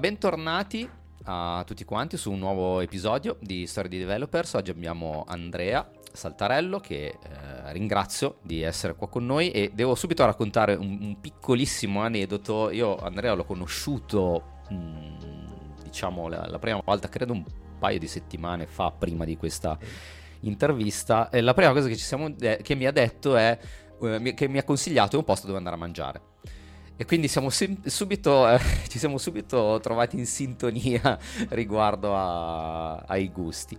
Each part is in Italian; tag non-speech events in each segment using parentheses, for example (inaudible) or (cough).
bentornati a tutti quanti su un nuovo episodio di Storia di Developers. Oggi abbiamo Andrea Saltarello che eh, ringrazio di essere qua con noi e devo subito raccontare un, un piccolissimo aneddoto. Io Andrea l'ho conosciuto, mh, mm, diciamo, la, la, prima volta, credo un paio di settimane fa, prima di questa intervista. E la prima cosa che, siamo, eh, che mi ha detto è eh, che mi ha consigliato un posto dove andare a mangiare. E quindi siamo sem- subito, eh, (laughs) ci siamo subito trovati in sintonia (laughs) riguardo a- ai gusti.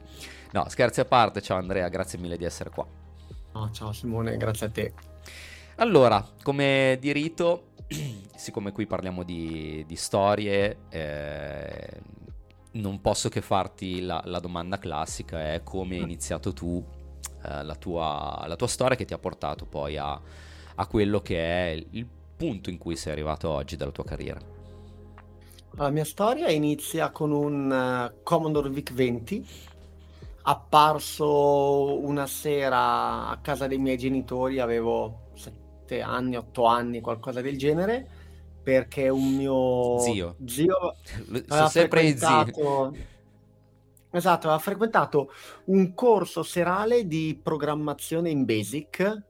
No, scherzi a parte, ciao Andrea, grazie mille di essere qua. Oh, ciao Simone, grazie a te. Allora, come di rito, (clears throat) siccome qui parliamo di, di storie, eh, non posso che farti la, la domanda classica, è come hai iniziato tu eh, la, tua, la, tua, storia che ti ha portato poi a, a quello che è il punto in cui sei arrivato oggi dalla tua carriera? La mia storia inizia con un uh, Commodore VIC-20 apparso una sera a casa dei miei genitori, avevo 7 anni, 8 anni, qualcosa del genere, perché un mio zio, zio (laughs) aveva frequentato... Esatto, aveva frequentato un corso serale di programmazione in Basic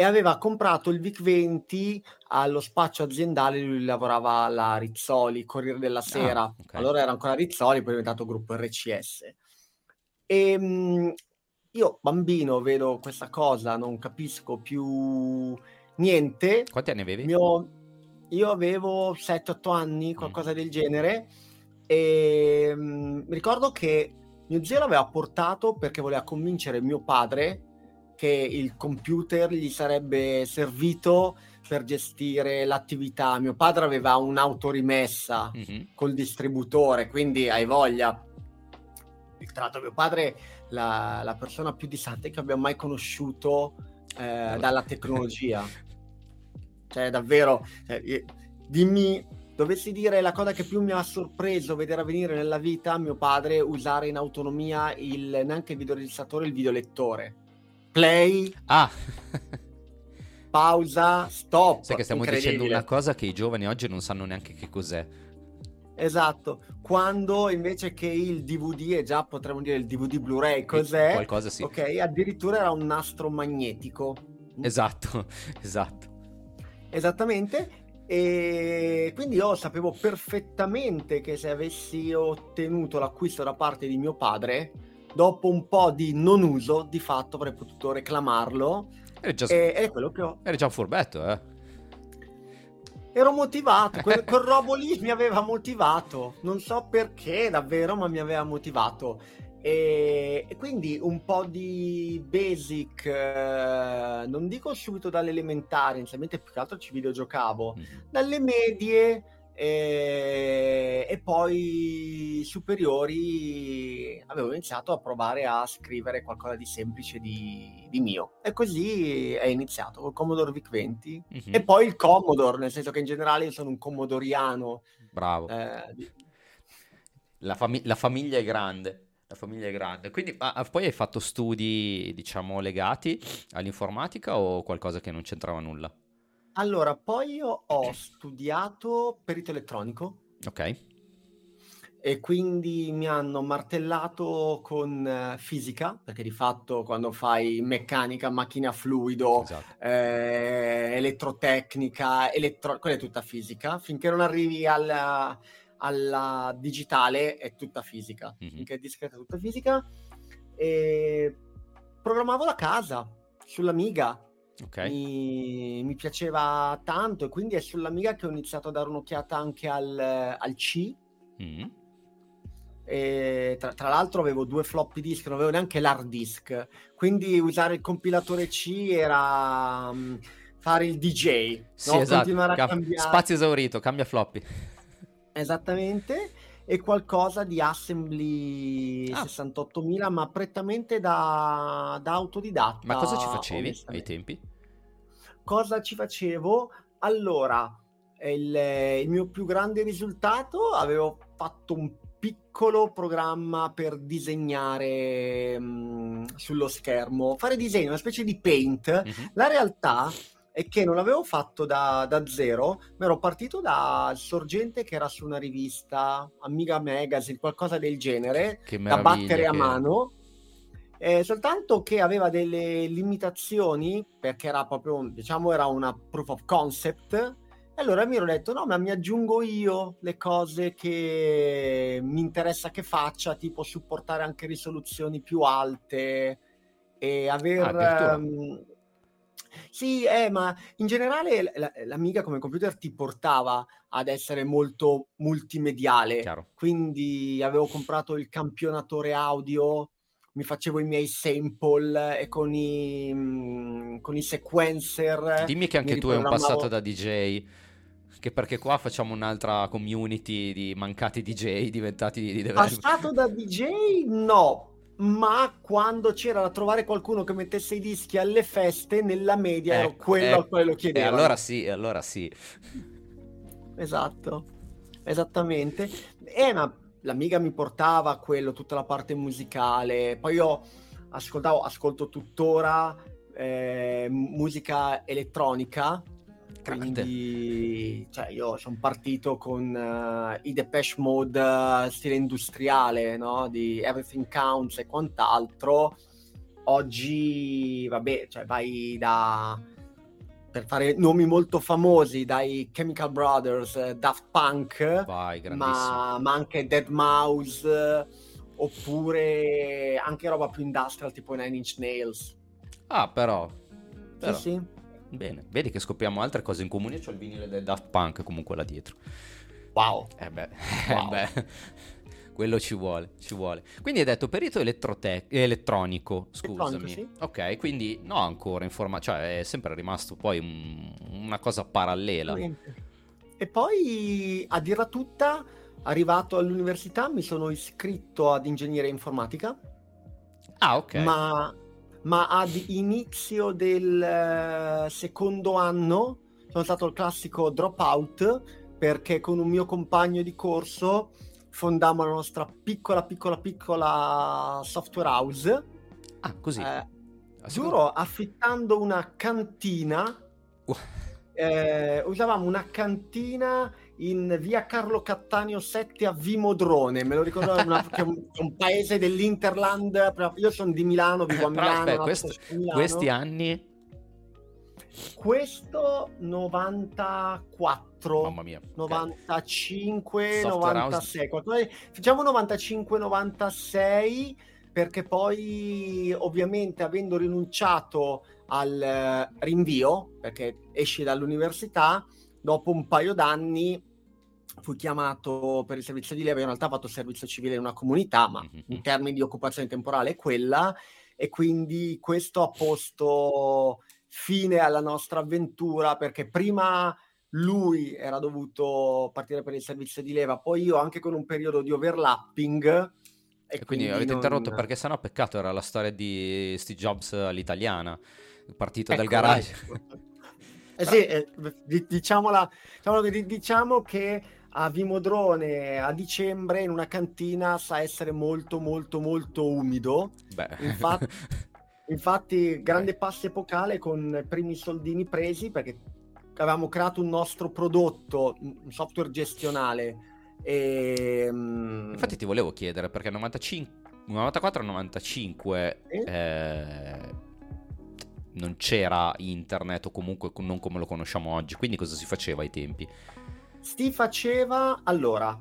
e aveva comprato il VIC-20 allo spaccio aziendale, lui lavorava alla Rizzoli, Corriere della ah, Sera, ah, okay. allora era ancora Rizzoli, poi è diventato gruppo RCS. E ehm, io bambino vedo questa cosa, non capisco più niente. Quanti anni avevi? Mio... Io avevo 7-8 anni, mm. qualcosa mm. del genere, e um, ricordo che mio zio l'aveva portato perché voleva convincere mio padre che il computer gli sarebbe servito per gestire l'attività. Mio padre aveva un'autorimessa mm-hmm. col distributore, quindi hai voglia. Tra l'altro, mio padre la, la persona più distante che abbia mai conosciuto eh, dalla tecnologia. (laughs) cioè, davvero, cioè, dimmi, dovessi dire la cosa che più mi ha sorpreso vedere avvenire nella vita, mio padre usare in autonomia il, neanche il videoregistratore, il videolettore play, ah. (laughs) pausa, stop. Sai che stiamo dicendo una cosa che i giovani oggi non sanno neanche che cos'è. Esatto, quando invece che il DVD, e già potremmo dire il DVD Blu-ray, cos'è? Qualcosa sì. Ok, addirittura era un nastro magnetico. Esatto, (laughs) esatto. Esattamente, e quindi io sapevo perfettamente che se avessi ottenuto l'acquisto da parte di mio padre, dopo un po' di non uso, di fatto avrei potuto reclamarlo. Eri già, e, è quello che ho. Eri già un furbetto, eh? Ero motivato, quel, (laughs) quel robo lì mi aveva motivato, non so perché davvero, ma mi aveva motivato. E, e quindi un po' di basic, eh, non dico subito dalle elementari, inizialmente più che altro ci videogiocavo, mm-hmm. dalle medie e, e, poi superiori avevo iniziato a provare a scrivere qualcosa di semplice di, di mio. E così è iniziato col Commodore VIC-20 mm-hmm. e poi il Commodore nel senso che in generale io sono un commodoriano. Bravo. Eh, la, fami- la, famiglia è grande la famiglia è grande. Quindi ah, poi hai fatto studi diciamo legati all'informatica o qualcosa che non c'entrava nulla allora, poi io ho studiato perito elettronico Ok. e quindi mi hanno martellato con eh, fisica, perché di fatto quando fai meccanica, macchina fluido, Esatto. eh, elettrotecnica, elettro- quella è tutta fisica, finché non arrivi alla, alla digitale è tutta fisica, Mhm. finché è discreta è tutta fisica. E programmavo la casa sull'Amiga, Okay. Mi, mi, piaceva tanto e quindi è sull'Amiga che ho iniziato a dare un'occhiata anche al, al C. Mm. Tra, tra, l'altro avevo due floppy disk, non avevo neanche l'hard disk, quindi usare il compilatore C era um, fare il DJ, sì, no? esatto. continuare a Cam- cambiare. Spazio esaurito, cambia floppy. Esattamente, e qualcosa di Assembly ah. 68000, ma prettamente da, da autodidatta. Ma cosa ci facevi ai tempi? Cosa ci facevo? Allora, il, il mio più grande risultato, avevo fatto un piccolo programma per disegnare mh, sullo schermo, fare disegno, una specie di paint. Mm-hmm. La realtà e che non avevo fatto da, da zero, ma ero partito dal sorgente che era su una rivista, Amiga Magazine, qualcosa del genere, da battere a mano. Eh, soltanto che aveva delle limitazioni perché era proprio, diciamo, era una proof of concept. E allora mi ero detto: no, ma mi aggiungo io le cose che mi interessa che faccia, tipo supportare anche risoluzioni più alte e aver. Ah, um, sì, eh, ma in generale la, l'Amiga come computer ti portava ad essere molto multimediale. Chiaro. Quindi avevo comprato il campionatore audio, mi facevo i miei sample e con i, mm, con i sequencer. Dimmi che anche tu hai un passato da DJ. Che perché qua facciamo un'altra community di mancati DJ diventati di. Passato da DJ? No, ma quando c'era da trovare qualcuno che mettesse i dischi alle feste, nella media ecco, ero quello ecco. al quale lo. E allora sì, allora sì. Esatto, esattamente. E ma l'amiga mi portava quello, tutta la parte musicale. Poi io ascoltavo, ascolto tuttora eh, musica elettronica quindi, cioè, io sono partito con uh, i Depeche Mode uh, stile industriale, no? Di Everything Counts e quant'altro. Oggi, vabbè, cioè, vai da per fare nomi molto famosi dai Chemical Brothers, uh, Daft Punk, Vai, ma, ma, anche Dead Mouse, oppure anche roba più industrial tipo Nine Inch Nails. Ah, però. però. Sì, sì. Bene, vedi che scopriamo altre cose in comune. C'ho il vinile del Daft Punk comunque là dietro. Wow. Eh beh, (laughs) wow. Eh beh. Quello ci vuole, ci vuole. Quindi hai detto perito elettrote- elettronico, scusami. Sì. Ok, quindi no ancora in forma, cioè è sempre rimasto poi un, una cosa parallela. E poi a dirla tutta, arrivato all'università mi sono iscritto ad ingegneria informatica. Ah, ok. Ma ma ad inizio del uh, secondo anno sono stato il classico dropout perché con un mio compagno di corso fondammo la nostra piccola piccola piccola software house. Ah, così. Eh, giuro, affittando una cantina. Uh. Eh, usavamo una cantina in via Carlo Cattaneo 7 a Vimodrone, me lo ricordo, una, (laughs) che è un, un, paese dell'Interland, io sono di Milano, vivo a Milano. Aspetta, questo, Milano. Questi anni? Questo 94, Mamma mia. 95, 96, qualcosa, facciamo 95, 96 perché poi ovviamente avendo rinunciato al rinvio, perché esci dall'università, dopo un paio d'anni fui chiamato per il servizio di leva, in realtà ho fatto servizio civile in una comunità, ma mm-hmm. in termini di occupazione temporale è quella, e quindi questo ha posto fine alla nostra avventura perché prima lui era dovuto partire per il servizio di leva, poi io anche con un periodo di overlapping. E, e quindi, quindi, avete non... interrotto perché sennò peccato era la storia di Steve Jobs all'italiana, partito ecco, dal garage. Eh sì, eh, diciamola, diciamo, diciamo che a Vimodrone a dicembre in una cantina sa essere molto molto molto umido. Beh. Infatti, infatti grande passo epocale con i primi soldini presi perché avevamo creato un nostro prodotto, un software gestionale. E, um... Infatti ti volevo chiedere perché 95, 94-95 eh? eh, non c'era internet o comunque non come lo conosciamo oggi, quindi cosa si faceva ai tempi? Si faceva, allora,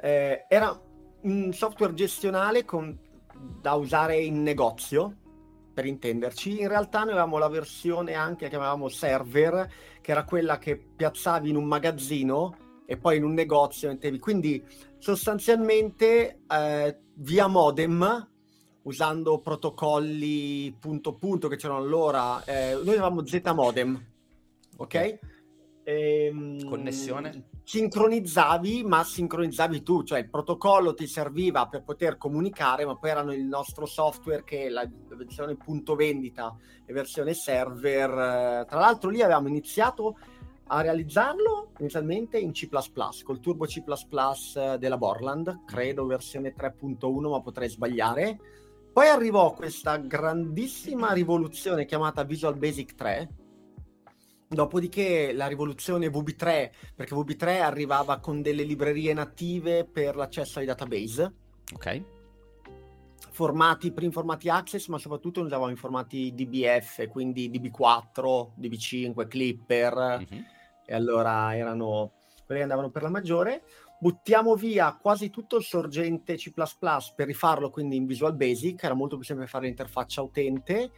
eh, era un software gestionale con, da usare in negozio, per intenderci. In realtà noi avevamo la versione anche che chiamavamo server, che era quella che piazzavi in un magazzino e poi in un negozio mettevi. Quindi sostanzialmente eh, via modem, usando protocolli punto punto che c'erano allora, eh, noi avevamo Z modem, ok? okay. Ehm, Connessione? Sincronizzavi, ma sincronizzavi tu, cioè il protocollo ti serviva per poter comunicare, ma poi erano il nostro software che la versione punto vendita e versione server. Eh, tra l'altro lì avevamo iniziato a realizzarlo inizialmente in C++, col Turbo C++ della Borland, credo versione 3.1, ma potrei sbagliare. Poi arrivò questa grandissima rivoluzione chiamata Visual Basic 3, Dopodiché la rivoluzione VB3, perché VB3 arrivava con delle librerie native per l'accesso ai database. Ok. Formati, primi formati Access, ma soprattutto usavamo i formati DBF, quindi DB4, DB5, Clipper, mm-hmm. e allora erano quelli che andavano per la maggiore. Buttiamo via quasi tutto il sorgente C++ per rifarlo quindi in Visual Basic, era molto più semplice fare l'interfaccia utente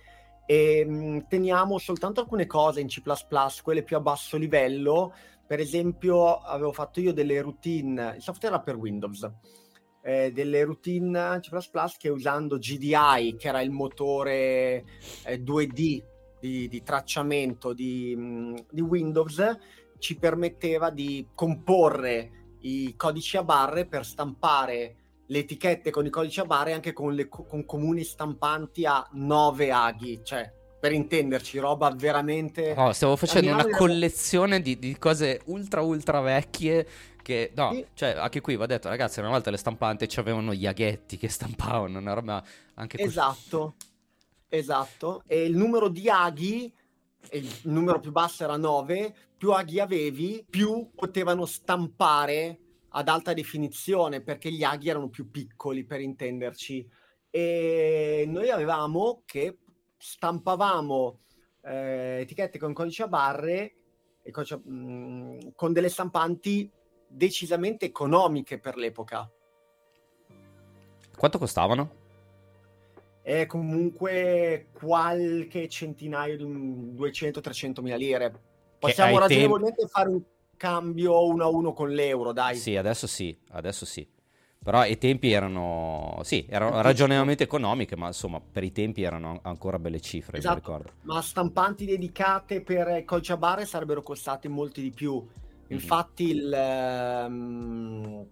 e mh, mm, teniamo soltanto alcune cose in C++, quelle più a basso livello. Per esempio, avevo fatto io delle routine, il software era per Windows, eh, delle routine C++ che usando GDI, che era il motore eh, 2D di, di tracciamento di, mm, di Windows, ci permetteva di comporre i codici a barre per stampare le etichette con i codici a barre anche con, le, con comuni stampanti a 9 aghi, cioè per intenderci, roba veramente... Oh, stiamo facendo una collezione di, di, cose ultra ultra vecchie che... No, sì. cioè anche qui va detto, ragazzi, una volta le stampanti avevano gli aghetti che stampavano, una roba anche così. Esatto, esatto. E il numero di aghi, il numero più basso era 9, più aghi avevi, più potevano stampare ad alta definizione perché gli aghi erano più piccoli per intenderci e noi avevamo che stampavamo eh, etichette con codice a barre e codice, mh, mm, con delle stampanti decisamente economiche per l'epoca. Quanto costavano? È comunque qualche centinaio di 200-300 mila lire. Possiamo ragionevolmente tempi... fare un cambio uno a uno con l'euro, dai. Sì, adesso sì, adesso sì. Però i tempi erano, sì, erano ragionevolmente economiche, ma insomma per i tempi erano ancora belle cifre, esatto. mi ricordo. Ma stampanti dedicate per barre sarebbero costate molti di più. Mhm. Infatti il, um,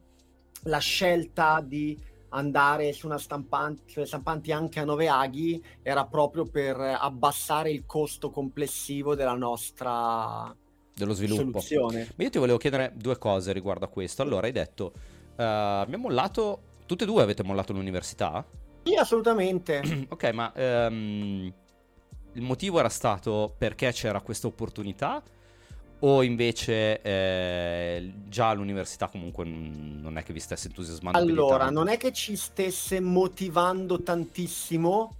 la scelta di andare su una stampante, sulle stampanti anche a 9 aghi era proprio per abbassare il costo complessivo della nostra dello sviluppo. Soluzione. Ma io ti volevo chiedere due cose riguardo a questo. Allora, hai detto, uh, abbiamo mollato, tutte e due avete mollato l'università? Sì, assolutamente. (clears throat) ok, ma um, il motivo era stato perché c'era questa opportunità? O invece eh, già all'università comunque non è che vi stesse entusiasmando? Allora, non è che ci stesse motivando tantissimo,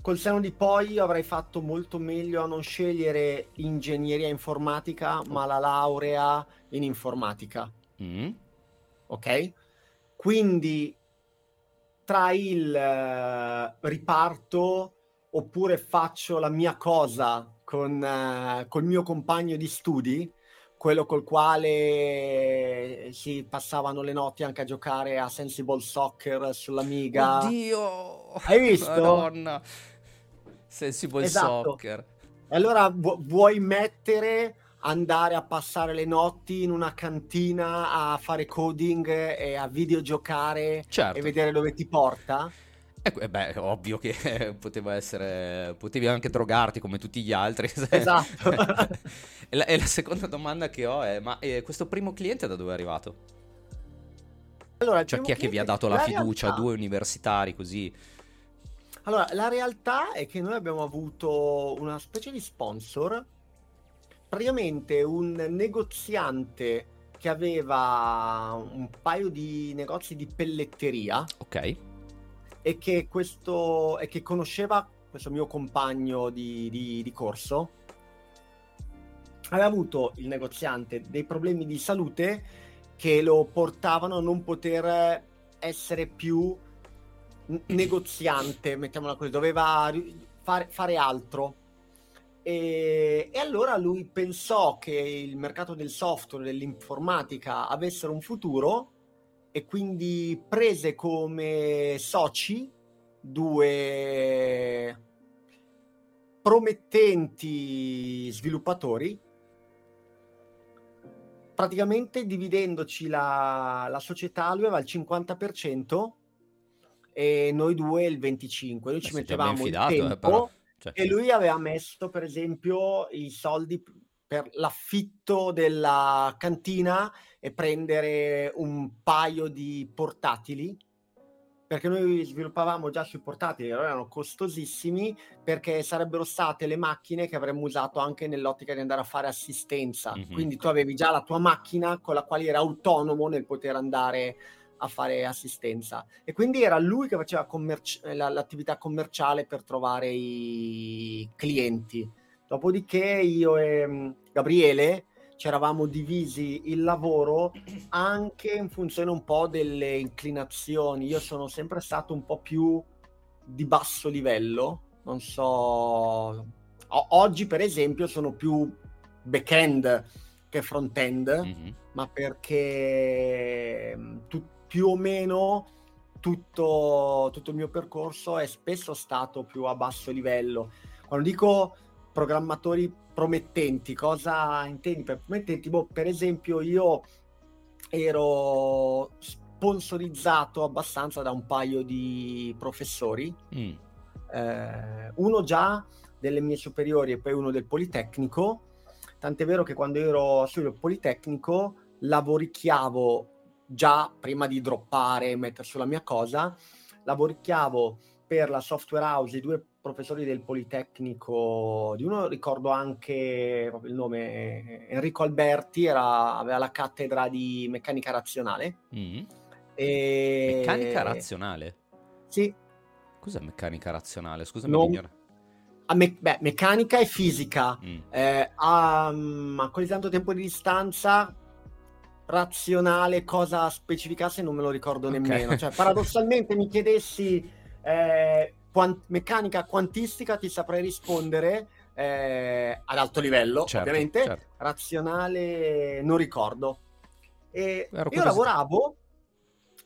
col seno di poi avrei fatto molto meglio a non scegliere ingegneria informatica, ma la laurea in informatica. Mm. Ok? Quindi tra il uh, riparto oppure faccio la mia cosa con uh, col mio compagno di studi, quello col quale si passavano le notti anche a giocare a Sensible Soccer sull'Amiga. Oddio! Hai visto? Madonna. Sensible esatto. Soccer. E allora vu- vuoi mettere andare a passare le notti in una cantina a fare coding e a videogiocare certo. e vedere dove ti porta? Eh, beh, ovvio che (laughs) poteva essere. Potevi anche drogarti come tutti gli altri. (laughs) Esatto. e, la, e, la, seconda domanda che ho è: ma eh, questo primo cliente da dove è arrivato? Allora, cioè, chi è che vi ha dato la, la fiducia? Realtà... Due universitari così? Allora, la realtà è che noi abbiamo avuto una specie di sponsor, praticamente un negoziante che aveva un paio di negozi di pelletteria. Ok. E che, questo, e che conosceva questo mio compagno di, di, di corso. Aveva avuto il negoziante dei problemi di salute che lo portavano a non poter essere più negoziante, mettiamola così, doveva fare, fare altro. E, e, allora lui pensò che il mercato del software, dell'informatica avessero un futuro e quindi prese come soci due promettenti sviluppatori praticamente dividendoci la, la società lui aveva il 50% e noi due il 25. Noi ci mettevamo fidato, il eh, tempo eh, cioè. e lui aveva messo per esempio i soldi per l'affitto della cantina e prendere un paio di portatili perché noi sviluppavamo già sui portatili, erano costosissimi perché sarebbero state le macchine che avremmo usato anche nell'ottica di andare a fare assistenza. Mm-hmm. Quindi tu avevi già la tua macchina con la quale era autonomo nel poter andare a fare assistenza. E quindi era lui che faceva commerci- l'attività commerciale per trovare i clienti. Dopodiché io e mm, Gabriele ci eravamo divisi il lavoro anche in funzione un po' delle inclinazioni. Io sono sempre stato un po' più di basso livello, non so. O- oggi, per esempio, sono più back-end che front-end, mm-hmm. ma perché mm, tu- più o meno tutto, tutto il mio percorso è spesso stato più a basso livello. Quando dico programmatori promettenti, cosa intendi per promettenti? Boh, per esempio io ero sponsorizzato abbastanza da un paio di professori, mm. eh, uno già delle mie superiori e poi uno del Politecnico, tant'è vero che quando ero sul Politecnico lavoricchiavo già prima di droppare e mettere sulla mia cosa, lavoricchiavo per la software house i due professori del Politecnico, di uno ricordo anche il nome, Enrico Alberti, era, aveva la cattedra di meccanica razionale. Mm. E... Meccanica razionale? Sì. Cos'è meccanica razionale? Scusami, non... a me- beh, meccanica e fisica. Mm. Eh, a, a così tanto tempo di distanza, razionale, cosa specificasse, non me lo ricordo okay. nemmeno. Cioè, (laughs) paradossalmente mi chiedessi... Eh, quant- meccanica quantistica ti saprei rispondere eh, ad alto livello, certo, ovviamente, certo. razionale non ricordo. E io lavoravo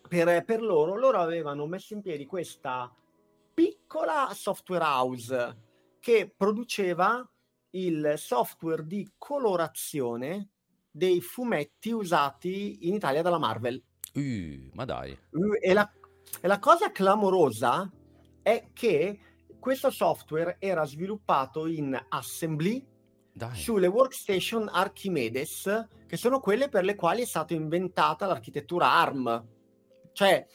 per, per loro, loro avevano messo in piedi questa piccola software house che produceva il software di colorazione dei fumetti usati in Italia dalla Marvel. Uh, ma dai. Uh, e, la, e la cosa clamorosa è che questo software era sviluppato in assembly Dai. sulle workstation Archimedes, che sono quelle per le quali è stata inventata l'architettura ARM. Cioè,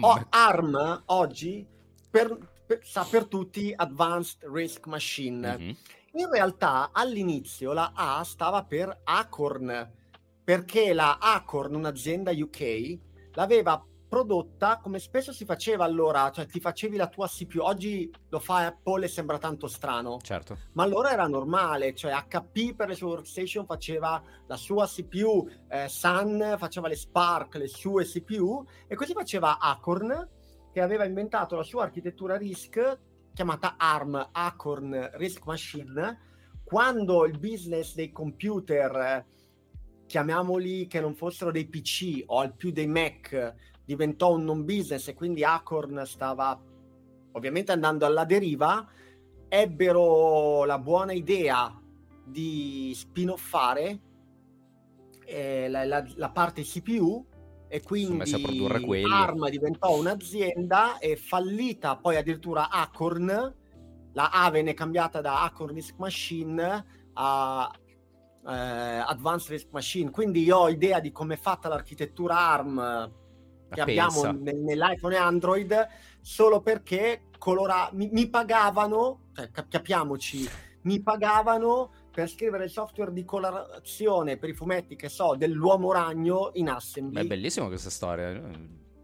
oh, ARM oggi per, per, sa per tutti Advanced Risk Machine. Mm-hmm. In realtà all'inizio la A stava per Acorn, perché la Acorn, un'azienda UK, l'aveva prodotta come spesso si faceva allora, cioè ti facevi la tua CPU, oggi lo fa Apple e sembra tanto strano, certo. ma allora era normale, cioè HP per le sue workstation faceva la sua CPU, eh, Sun faceva le Spark, le sue CPU e così faceva Acorn che aveva inventato la sua architettura RISC chiamata ARM, Acorn RISC Machine, quando il business dei computer chiamiamoli che non fossero dei PC o al più dei Mac diventò un non business e quindi Acorn stava ovviamente andando alla deriva, ebbero la buona idea di spin-offare eh, la, la, la, parte CPU e quindi ARM diventò un'azienda e fallita poi addirittura Acorn, la A venne cambiata da Acorn Risk Machine a eh, Advanced Risk Machine, quindi io ho idea di come è fatta l'architettura ARM che abbiamo nel, nell'iPhone e Android solo perché colora- mi, mi pagavano, cioè, capiamoci, mi pagavano per scrivere il software di colorazione per i fumetti che so dell'uomo ragno in assembly. È bellissima questa storia.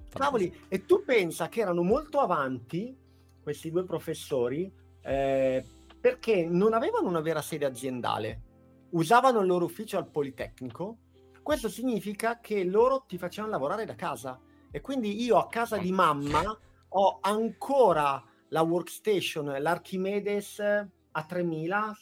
Cavoli, e tu pensa che erano molto avanti questi due professori eh, perché non avevano una vera sede aziendale, usavano il loro ufficio al Politecnico. Questo significa che loro ti facevano lavorare da casa e quindi io a casa di mamma ho ancora la workstation, l'Archimedes a 3000,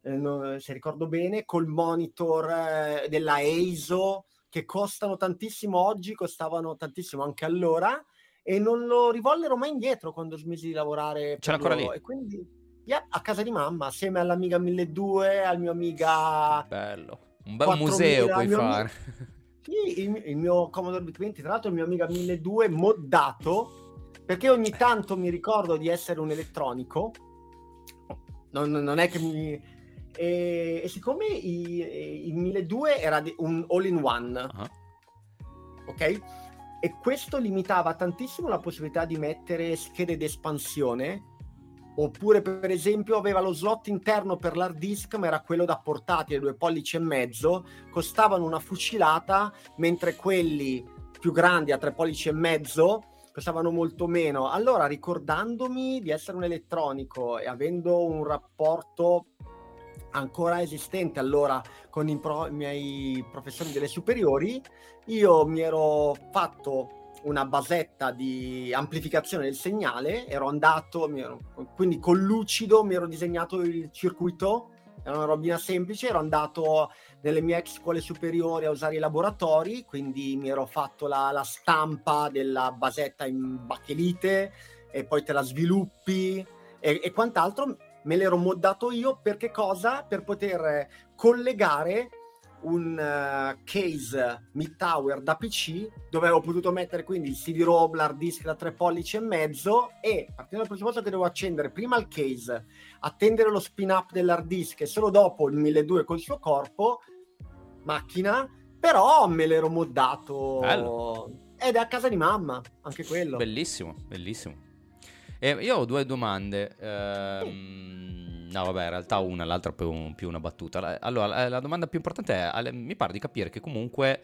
eh, se ricordo bene, col monitor eh, della EISO che costano tantissimo oggi, costavano tantissimo anche allora e non lo rivollero mai indietro quando smisi di lavorare. C'è ancora lì. E quindi yeah, a casa di mamma, assieme all'Amiga 1200, al mio Amiga... Bello. Un bel museo puoi fare. Mio... (laughs) Sì, il, il mio Commodore VIC-20, tra l'altro il mio Amiga 1200 moddato, perché ogni tanto mi ricordo di essere un elettronico, non, non è che mi... E, e siccome il 1200 era un all-in-one, uh-huh. ok? e questo limitava tantissimo la possibilità di mettere schede d'espansione oppure per esempio aveva lo slot interno per l'hard disk ma era quello da portatile due pollici e mezzo. Costavano una fucilata mentre quelli più grandi a tre pollici e mezzo costavano molto meno. Allora ricordandomi di essere un elettronico e avendo un rapporto ancora esistente allora con i, pro- i miei professori delle superiori io mi ero fatto una basetta di amplificazione del segnale, ero andato, ero, quindi con lucido mi ero disegnato il circuito, era una robina semplice, ero andato nelle mie ex scuole superiori a usare i laboratori, quindi mi ero fatto la, la stampa della basetta in bachelite e poi te la sviluppi e, e quant'altro, me l'ero moddato io per che cosa? Per poter collegare un uh, case mid tower da PC dove avevo potuto mettere quindi il CD-ROM, l'hard disk da 3 pollici e mezzo e partendo dal presupposto che devo accendere prima il case, attendere lo spin up dell'hard disk e solo dopo il 1200 col suo corpo, macchina, però me l'ero moddato Bello. ed è a casa di mamma, anche quello. Bellissimo, bellissimo. E io ho due domande. Ehm... Sì No, vabbè, in realtà una, l'altra più, più una battuta. Allora, la domanda più importante è, mi pare di capire che comunque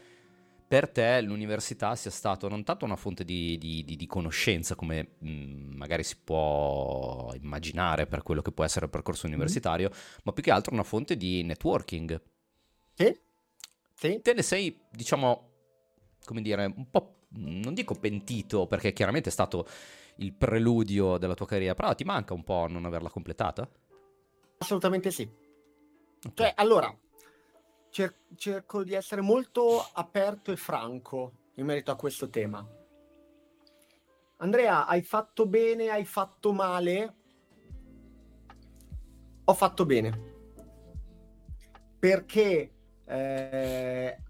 per te l'università sia stato non tanto una fonte di, di, di, di conoscenza come mh, mm, magari si può immaginare per quello che può essere il percorso mm-hmm. universitario, mm-hmm. ma più che altro una fonte di networking. Sì. sì. Te ne sei, diciamo, come dire, un po', non dico pentito, perché chiaramente è stato il preludio della tua carriera, però ti manca un po' non averla completata? Assolutamente sì. Okay. Cioè, allora, cer- cerco di essere molto aperto e franco in merito a questo tema. Andrea, hai fatto bene, hai fatto male? Ho fatto bene. Perché eh,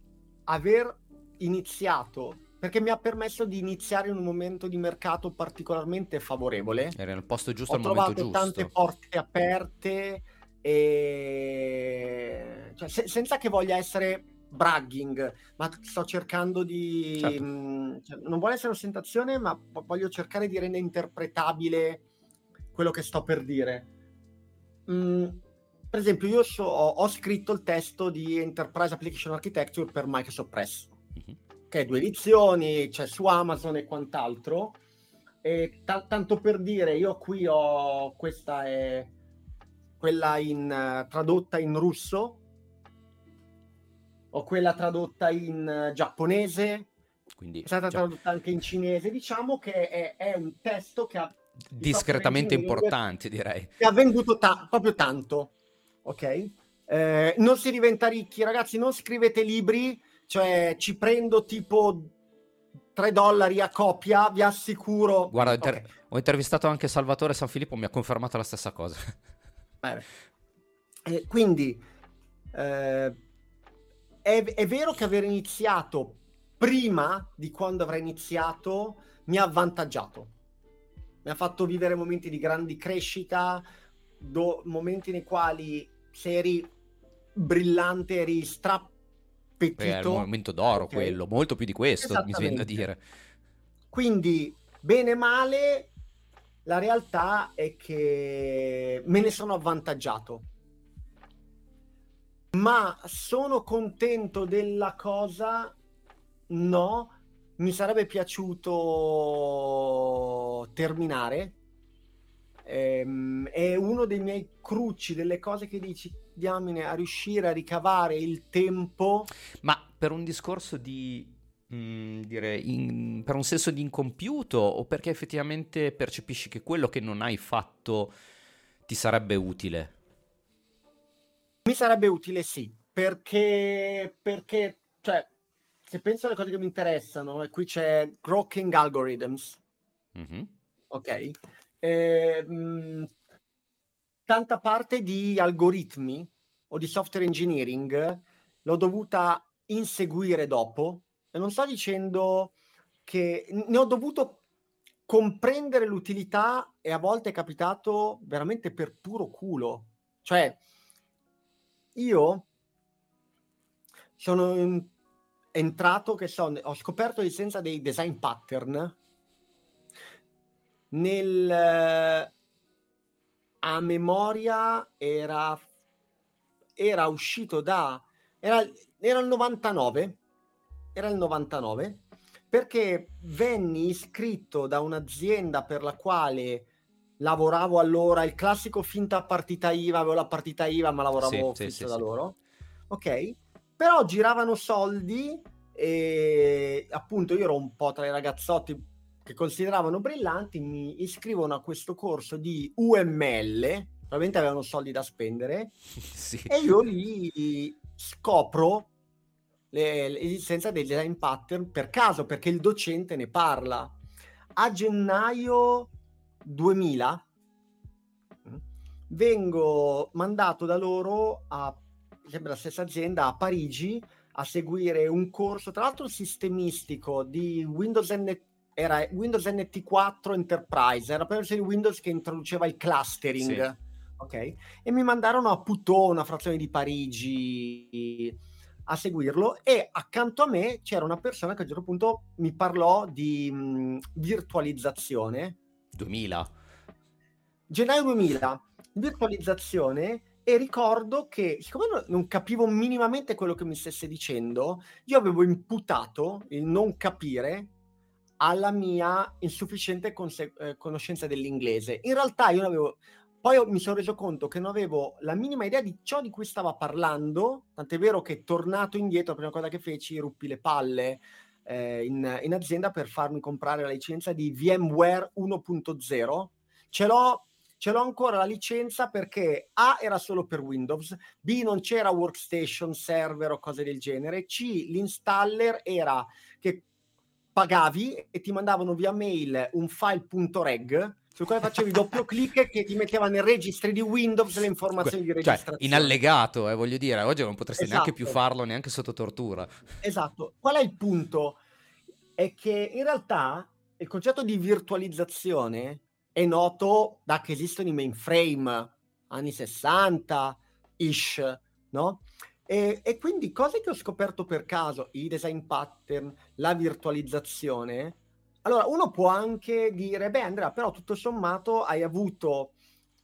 aver iniziato perché mi ha permesso di iniziare in un momento di mercato particolarmente favorevole. Era nel posto giusto Ho al momento giusto. Ho trovato tante porte aperte e cioè, se- senza che voglia essere bragging, ma sto cercando di certo. mh, mm, cioè, non vuole essere ostentazione, ma voglio cercare di rendere interpretabile quello che sto per dire. Mm, per esempio, io so, ho, ho, scritto il testo di Enterprise Application Architecture per Microsoft Press. Mm-hmm che due edizioni, c'è su Amazon e quant'altro. E t- tanto per dire, io qui ho questa è quella in, uh, tradotta in russo, ho quella tradotta in uh, giapponese, quindi è stata già... tradotta anche in cinese. Diciamo che è, è un testo che ha discretamente importante, direi. Che ha venduto ta- proprio tanto, ok? Eh, non si diventa ricchi, ragazzi, non scrivete libri cioè ci prendo tipo 3 dollari a copia, vi assicuro. Guarda, inter- okay. ho intervistato anche Salvatore San Filippo, mi ha confermato la stessa cosa. (laughs) Eh, quindi eh, è, è, vero che aver iniziato prima di quando avrei iniziato mi ha avvantaggiato. Mi ha fatto vivere momenti di grandi crescita, do, momenti nei quali se eri brillante, eri strappato appetito. È il momento d'oro okay. quello, molto più di questo, mi viene da dire. Quindi, bene o male, la realtà è che me ne sono avvantaggiato. Ma sono contento della cosa? No, mi sarebbe piaciuto terminare. Ehm, è uno dei miei cruci, delle cose che dici, diamine, a riuscire a ricavare il tempo. Ma per un discorso di mm, dire, in, per un senso di incompiuto o perché effettivamente percepisci che quello che non hai fatto ti sarebbe utile? Mi sarebbe utile sì, perché, perché cioè, se penso alle cose che mi interessano, e qui c'è Grokking Algorithms, mm-hmm. ok? Eh, mh, tanta parte di algoritmi o di software engineering l'ho dovuta inseguire dopo e non sto dicendo che ne ho dovuto comprendere l'utilità e a volte è capitato veramente per puro culo. Cioè, io sono entrato, che so, ho scoperto l'esistenza dei design pattern nel a memoria era era uscito da era, era il 99 era il 99 perché venni iscritto da un'azienda per la quale lavoravo allora il classico finta partita IVA avevo la partita IVA ma lavoravo sì, fisso sì, da sì, loro ok? Però giravano soldi e appunto io ero un po' tra i ragazzotti che consideravano brillanti, mi iscrivono a questo corso di UML, probabilmente avevano soldi da spendere, (laughs) sì. e io lì scopro l'esistenza del design pattern per caso, perché il docente ne parla. A gennaio 2000 mm, vengo mandato da loro a sempre la stessa azienda a Parigi a seguire un corso, tra l'altro sistemistico di Windows NT era Windows NT4 Enterprise, era la versione di Windows che introduceva il clustering. Sì. Ok? E mi mandarono a Puteaux, una frazione di Parigi, a seguirlo e accanto a me c'era una persona che a un certo punto mi parlò di mh, virtualizzazione. 2000. Gennaio 2000. Virtualizzazione e ricordo che siccome non capivo minimamente quello che mi stesse dicendo, io avevo imputato il non capire alla mia insufficiente conse- eh, conoscenza dell'inglese. In realtà io avevo... Poi mi sono reso conto che non avevo la minima idea di ciò di cui stava parlando, tant'è vero che tornato indietro, la prima cosa che feci, ruppi le palle eh, in, in azienda per farmi comprare la licenza di VMware 1.0. Ce l'ho ce l'ho ancora la licenza perché A era solo per Windows, B non c'era workstation, server o cose del genere, C l'installer era che pagavi e ti mandavano via mail un file.reg sul quale facevi doppio clic e ti metteva nel registro di Windows le informazioni di cioè, registrazione. Cioè, in allegato, eh, voglio dire, oggi non potresti esatto. neanche più farlo neanche sotto tortura. Esatto. Qual è il punto? È che in realtà il concetto di virtualizzazione è noto da che esistono i mainframe, anni 60-ish, no? E, e, quindi cose che ho scoperto per caso, i design pattern, la virtualizzazione. Allora, uno può anche dire, beh Andrea, però tutto sommato hai avuto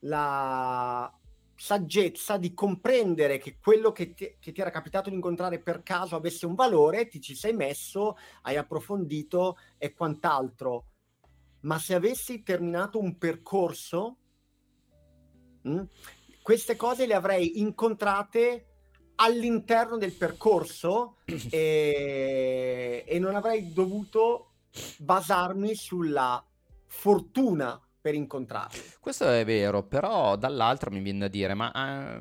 la saggezza di comprendere che quello che ti, che ti era capitato di incontrare per caso avesse un valore, ti ci sei messo, hai approfondito e quant'altro. Ma se avessi terminato un percorso, mh, hm, queste cose le avrei incontrate all'interno del percorso (clears throat) e, e non avrei dovuto basarmi sulla fortuna per incontrarli. Questo è vero, però dall'altro mi viene da dire, ma eh,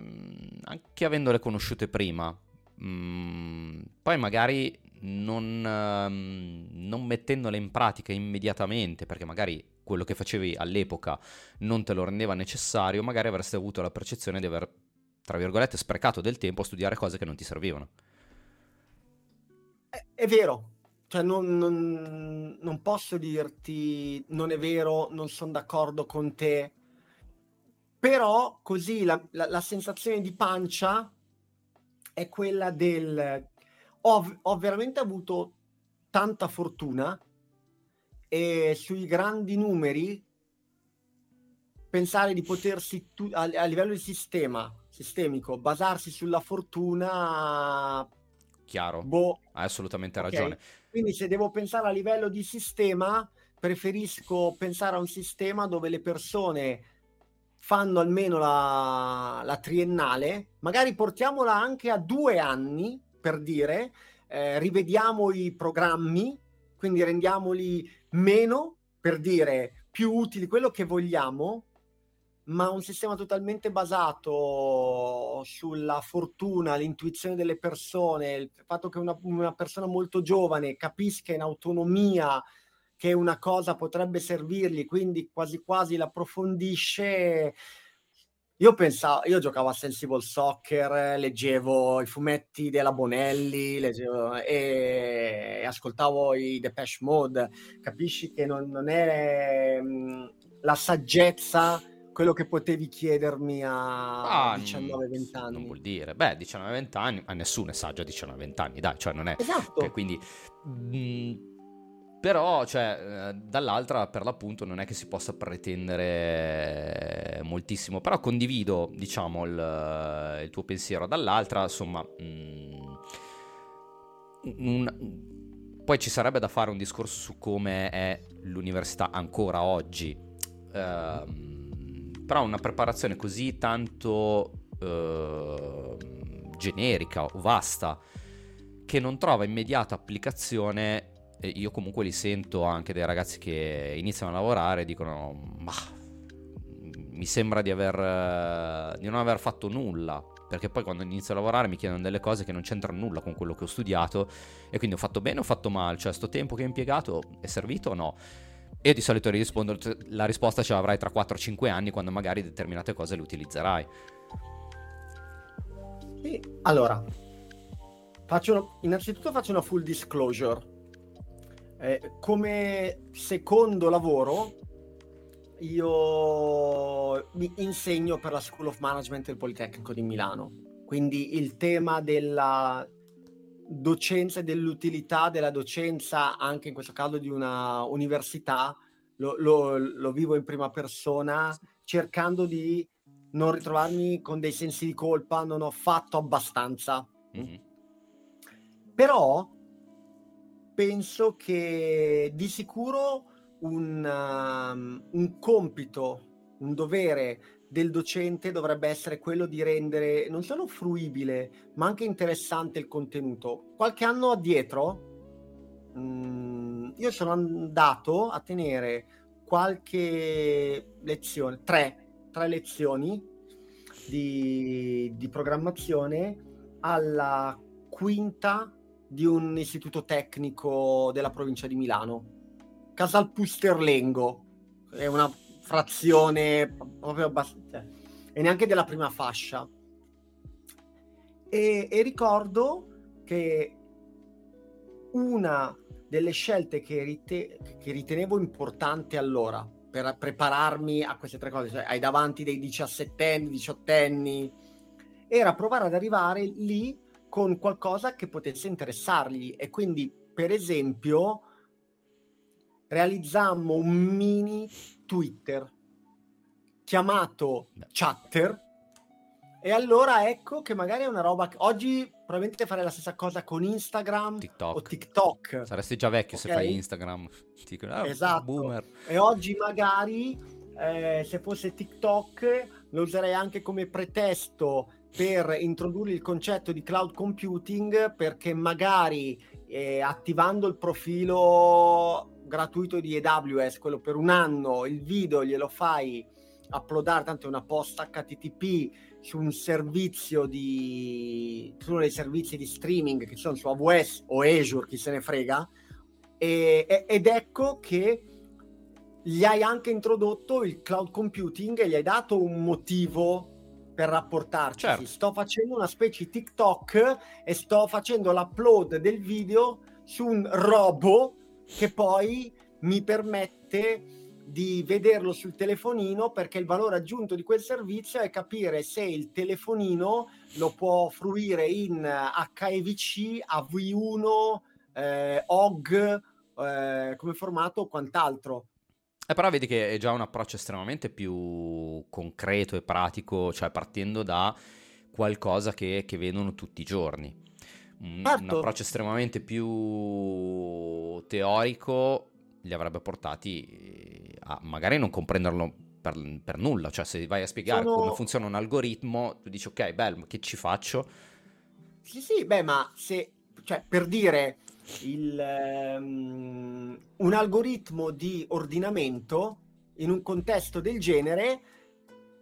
anche avendole conosciute prima, mh, mm, poi magari non, eh, non, mettendole in pratica immediatamente, perché magari quello che facevi all'epoca non te lo rendeva necessario, magari avresti avuto la percezione di aver tra virgolette, sprecato del tempo a studiare cose che non ti servivano. È, è vero, cioè non, non, non, posso dirti non è vero, non sono d'accordo con te, però così la, la, la sensazione di pancia è quella del ho, ho veramente avuto tanta fortuna e sui grandi numeri pensare di potersi tu, a, a livello di sistema sistemico, basarsi sulla fortuna... Chiaro, boh. hai assolutamente okay. ragione. Quindi se devo pensare a livello di sistema, preferisco pensare a un sistema dove le persone fanno almeno la, la triennale, magari portiamola anche a due anni, per dire, eh, rivediamo i programmi, quindi rendiamoli meno, per dire, più utili, quello che vogliamo, ma un sistema totalmente basato sulla fortuna, l'intuizione delle persone, il fatto che una, una persona molto giovane capisca in autonomia che una cosa potrebbe servirgli, quindi quasi quasi l'approfondisce. Io pensavo, io giocavo a Sensible Soccer, leggevo i fumetti della Bonelli leggevo, e, e, ascoltavo i Depeche Mode. Capisci che non, non è mh, la saggezza quello che potevi chiedermi a ah, 19-20 anni. Non vuol dire, beh, 19-20 anni, a nessuno è saggio a 19-20 anni, dai, cioè non è... Esatto. Okay, quindi... Mh, mm, però, cioè, eh, dall'altra, per l'appunto, non è che si possa pretendere moltissimo. Però condivido, diciamo, il, il tuo pensiero. Dall'altra, insomma, mh, mm, un, poi ci sarebbe da fare un discorso su come è l'università ancora oggi. Ehm, però una preparazione così tanto eh, generica o vasta che non trova immediata applicazione io comunque li sento anche dei ragazzi che iniziano a lavorare e dicono ma mi sembra di, aver, di non aver fatto nulla perché poi quando inizio a lavorare mi chiedono delle cose che non c'entrano nulla con quello che ho studiato e quindi ho fatto bene o ho fatto male, cioè sto tempo che ho impiegato è servito o no? E di solito rispondo, la risposta ce l'avrai tra 4-5 anni quando magari determinate cose le utilizzerai. Sì, allora, faccio una, innanzitutto faccio una full disclosure. Eh, come secondo lavoro io mi insegno per la School of Management del Politecnico di Milano, quindi il tema della docenza e dell'utilità della docenza, anche in questo caso di una università, lo, lo, lo vivo in prima persona, cercando di non ritrovarmi con dei sensi di colpa, non ho fatto abbastanza. Mm-hmm. Però penso che di sicuro un, um, un compito, un dovere del docente dovrebbe essere quello di rendere non solo fruibile, ma anche interessante il contenuto. Qualche anno addietro, mh, mm, io sono andato a tenere qualche lezione, tre, tre lezioni di, di programmazione alla quinta di un istituto tecnico della provincia di Milano Casal Pusterlengo, è una frazione proprio abbastanza, cioè, e neanche della prima fascia. E, e ricordo che una delle scelte che, rite- che, ritenevo importante allora per prepararmi a queste tre cose, cioè ai davanti dei 17 18 anni, era provare ad arrivare lì con qualcosa che potesse interessargli e quindi per esempio realizzammo un mini Twitter chiamato Chatter e allora ecco che magari è una roba che oggi probabilmente farei la stessa cosa con Instagram TikTok. o TikTok. Saresti già vecchio okay? se fai Instagram. (laughs) Ah, esatto. Boomer. E oggi magari eh, se fosse TikTok lo userei anche come pretesto per introdurre il concetto di cloud computing perché magari eh, attivando il profilo gratuito di AWS, quello per un anno, il video glielo fai uploadare, tanto è una post HTTP su un servizio di su uno dei servizi di streaming che sono su AWS o Azure, chi se ne frega, e, ed ecco che gli hai anche introdotto il cloud computing e gli hai dato un motivo per rapportarci. Certo. Sto facendo una specie di TikTok e sto facendo l'upload del video su un robot che poi mi permette di vederlo sul telefonino perché il valore aggiunto di quel servizio è capire se il telefonino lo può fruire in HEVC, AV1, eh, OG eh, come formato o quant'altro. Eh, però vedi che è già un approccio estremamente più concreto e pratico, cioè partendo da qualcosa che, che vedono tutti i giorni un, certo. un approccio estremamente più teorico li avrebbe portati a magari non comprenderlo per, per nulla, cioè se vai a spiegare Sono... come funziona un algoritmo, tu dici ok, bello, che ci faccio? Sì, sì, beh, ma se, cioè, per dire, il, um, un algoritmo di ordinamento in un contesto del genere,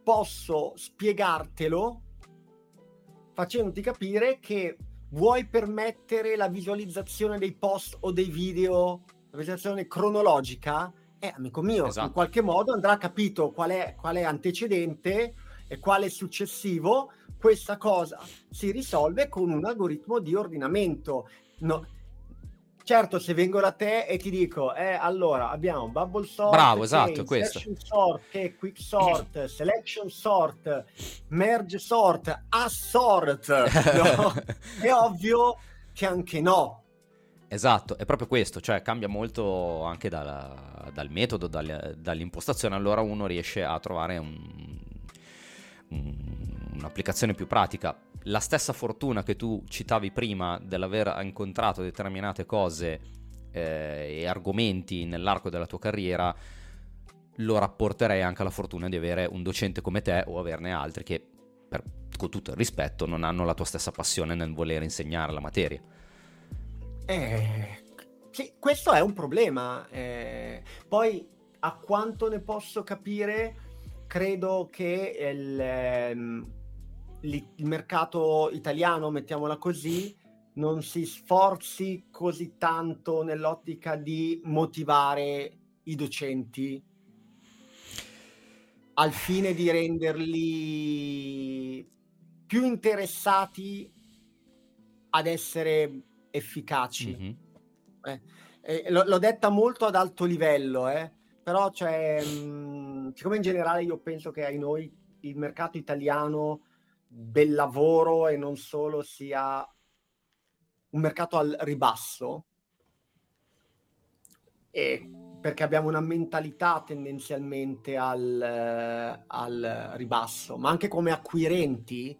posso spiegartelo facendoti capire che vuoi permettere la visualizzazione dei post o dei video, la visualizzazione cronologica, eh, amico mio, esatto. in qualche modo andrà capito qual è, qual è antecedente e quale è successivo. Questa cosa si risolve con un algoritmo di ordinamento. No, Certo, se vengo da te e ti dico, eh, allora abbiamo Bubble Sort, Bravo, esatto, questo. Sort, che Quick Sort, (laughs) Selection Sort, Merge Sort, Assort, (laughs) no? è ovvio che anche no. Esatto, è proprio questo, cioè cambia molto anche dal, dal metodo, dal, dall'impostazione, allora uno riesce a trovare un, un'applicazione più pratica la stessa fortuna che tu citavi prima dell'aver incontrato determinate cose eh, e argomenti nell'arco della tua carriera, lo rapporterei anche alla fortuna di avere un docente come te o averne altri che, per, con tutto il rispetto, non hanno la tua stessa passione nel voler insegnare la materia. Eh, sì, questo è un problema. Eh, poi, a quanto ne posso capire, credo che il, ehm, il mercato italiano, mettiamola così, non si sforzi così tanto nell'ottica di motivare i docenti al fine di renderli più interessati ad essere efficaci. Mm-hmm. Eh, eh, l- l'ho detta molto ad alto livello, eh, però cioè, mh, siccome in generale io penso che ai noi il mercato italiano del lavoro e non solo sia un mercato al ribasso, e perché abbiamo una mentalità tendenzialmente al, eh, al ribasso, ma anche come acquirenti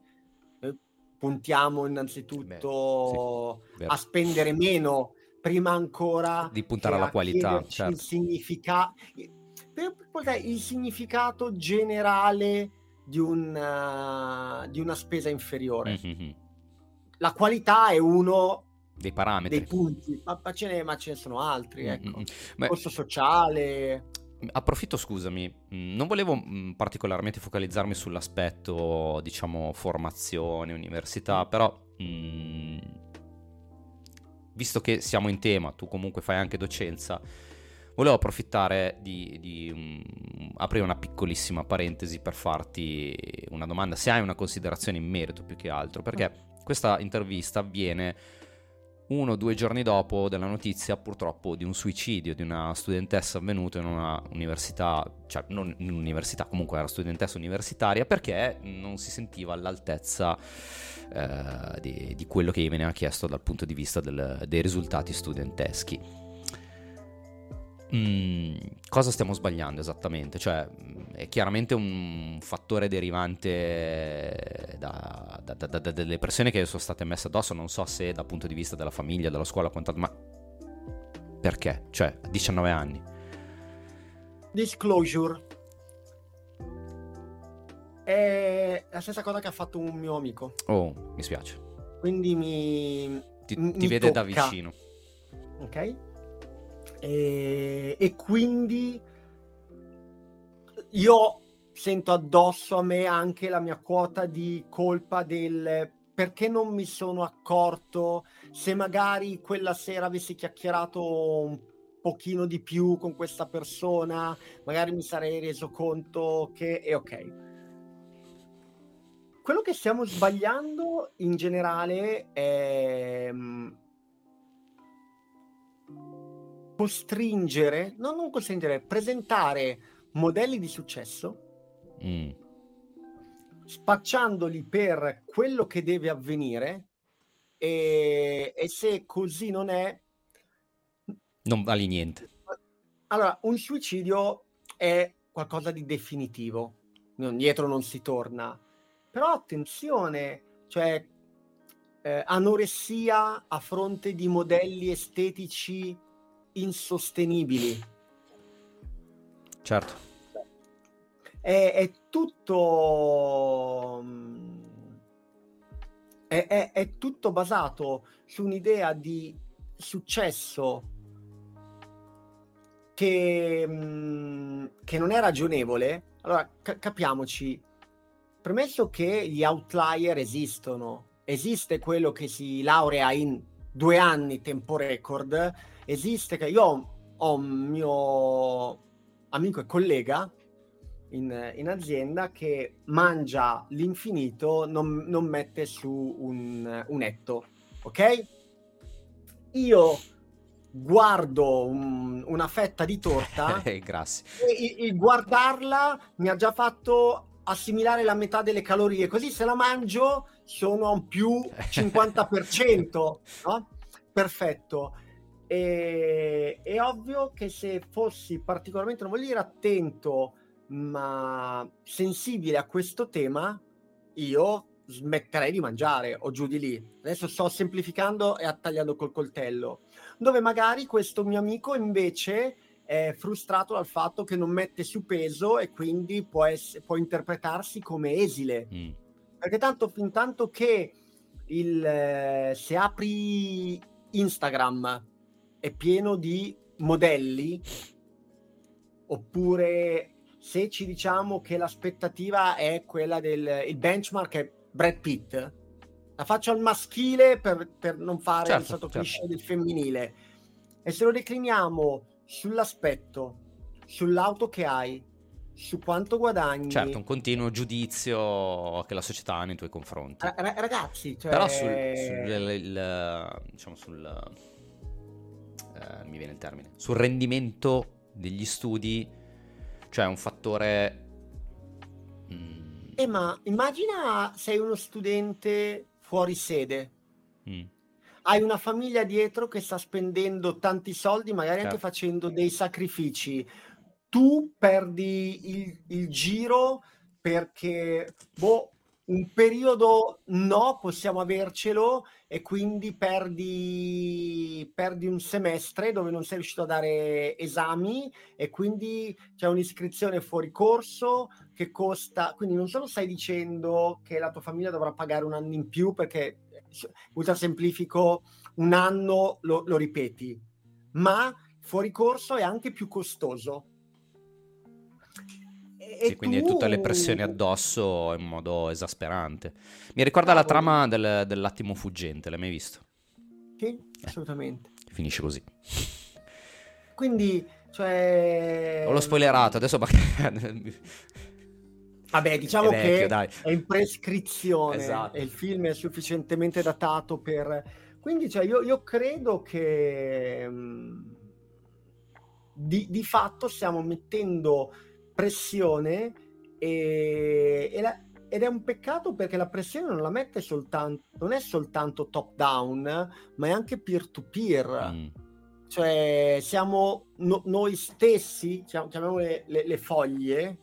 eh, puntiamo innanzitutto Beh, sì, a spendere meno prima ancora di puntare alla qualità, certo. il, significa- il significato generale di, un, uh, di una spesa inferiore. Mm-hmm. La qualità è uno dei parametri. Dei punti, ma, ma, ce, ne, ma ce ne sono altri. Ecco. Mm-hmm. Beh, Costo sociale. Approfitto, scusami, mm, non volevo mm, particolarmente focalizzarmi sull'aspetto, diciamo, formazione, università, però mh, visto che siamo in tema, tu comunque fai anche docenza, Volevo approfittare di, di um, aprire una piccolissima parentesi per farti una domanda, se hai una considerazione in merito più che altro, perché questa intervista avviene uno o due giorni dopo della notizia purtroppo di un suicidio di una studentessa avvenuto in una università, cioè non in un'università, comunque era studentessa universitaria, perché non si sentiva all'altezza eh, di, di, quello che gli veniva chiesto dal punto di vista del, dei risultati studenteschi. Mm, cosa stiamo sbagliando esattamente? Cioè, mm, è chiaramente un fattore derivante da, da, da, da, delle persone che sono state messe addosso. Non so se dal punto di vista della famiglia, della scuola, quant'altro, ma perché? Cioè, a 19 anni. Disclosure. È la stessa cosa che ha fatto un mio amico. Oh, mi spiace. Quindi mi. Ti, mi ti vede da vicino. Ok? E, e quindi io sento addosso a me anche la mia quota di colpa del perché non mi sono accorto se magari quella sera avessi chiacchierato un pochino di più con questa persona, magari mi sarei reso conto che è ok. Quello che stiamo sbagliando in generale è costringere, no, non costringere, presentare modelli di successo, mm. spacciandoli per quello che deve avvenire e, e se così non è... Non vale niente. Allora, un suicidio è qualcosa di definitivo, non, dietro non si torna. Però attenzione, cioè eh, anoressia a fronte di modelli estetici insostenibili. Certo. È, è tutto... Mm, è, è, è, tutto basato su un'idea di successo che, mm, che non è ragionevole. Allora, ca- capiamoci, premesso che gli outlier esistono, esiste quello che si laurea in due anni tempo record, esiste che io ho un mio amico e collega in, in azienda che mangia l'infinito, non, non mette su un, un etto, ok? Io guardo un, una fetta di torta (laughs) Eh, e il, il guardarla mi ha già fatto assimilare la metà delle calorie, così se la mangio sono a un più (laughs) 50%, no? Perfetto. E, è ovvio che se fossi particolarmente, non voglio dire attento, ma sensibile a questo tema, io smetterei di mangiare o giù di lì. Adesso sto semplificando e attagliando col coltello. Dove magari questo mio amico invece è frustrato dal fatto che non mette su peso e quindi può, essere, può interpretarsi come esile. Mm. Perché tanto fin tanto che il, eh, se apri Instagram è pieno di modelli, oppure se ci diciamo che l'aspettativa è quella del il benchmark è Brad Pitt, la faccio al maschile per, per non fare Certo, il stato certo. del femminile. E se lo decliniamo sull'aspetto, sull'auto che hai, su quanto guadagni, Certo, un continuo giudizio che la società ha nei tuoi confronti. Ra- ragazzi, cioè... Però sul, sul- il- il- diciamo sul eh, mi viene il termine sul rendimento degli studi, cioè un fattore mm, Eh, ma immagina sei uno studente fuori sede, mm, hai una famiglia dietro che sta spendendo tanti soldi, magari anche Certo. facendo dei sacrifici. Tu perdi il, il giro perché, boh, un periodo no, possiamo avercelo e quindi perdi, perdi un semestre dove non sei riuscito a dare esami e quindi c'è un'iscrizione fuori corso che costa, quindi non solo stai dicendo che la tua famiglia dovrà pagare un anno in più perché ultra semplifico un anno lo, lo ripeti, ma fuori corso è anche più costoso. E, sì, quindi tu- tutte le pressioni addosso in modo esasperante. Mi ricorda la Cavolo. trama del- dell'attimo fuggente, l'hai mai visto? Sì, assolutamente. Finisce così. Quindi, cioè... Ho lo spoilerato, adesso (laughs) Vabbè, diciamo È vecchio, che dai. è in prescrizione Esatto. e il film è sufficientemente datato per... Quindi cioè, io, io credo che mh, di, di fatto stiamo mettendo pressione e, e la- ed è un peccato perché la pressione non la mette soltanto, non è soltanto top down, ma è anche peer to peer Mm, cioè siamo no- noi stessi, chiam- chiamiamole le, le foglie,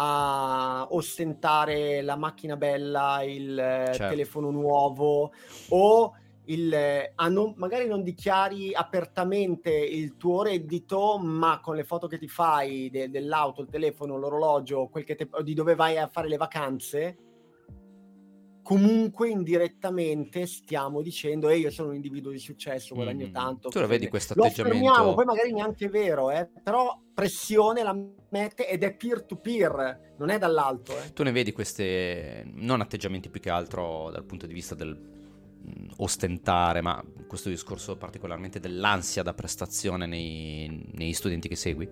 a ostentare la macchina bella, il eh, Certo. telefono nuovo o il, eh, non- magari non dichiari apertamente il tuo reddito, ma con le foto che ti fai de- dell'auto, il telefono, l'orologio, quel che te- di dove vai a fare le vacanze, comunque indirettamente stiamo dicendo ehi io sono un individuo di successo guadagno Mm. tanto Tu lo vedi questo lo atteggiamento- poi magari neanche è vero eh, però pressione la mette ed è peer to peer non è dall'alto eh. Tu ne vedi queste, non atteggiamenti più che altro dal punto di vista del ostentare, ma questo discorso particolarmente dell'ansia da prestazione nei, negli studenti che segui?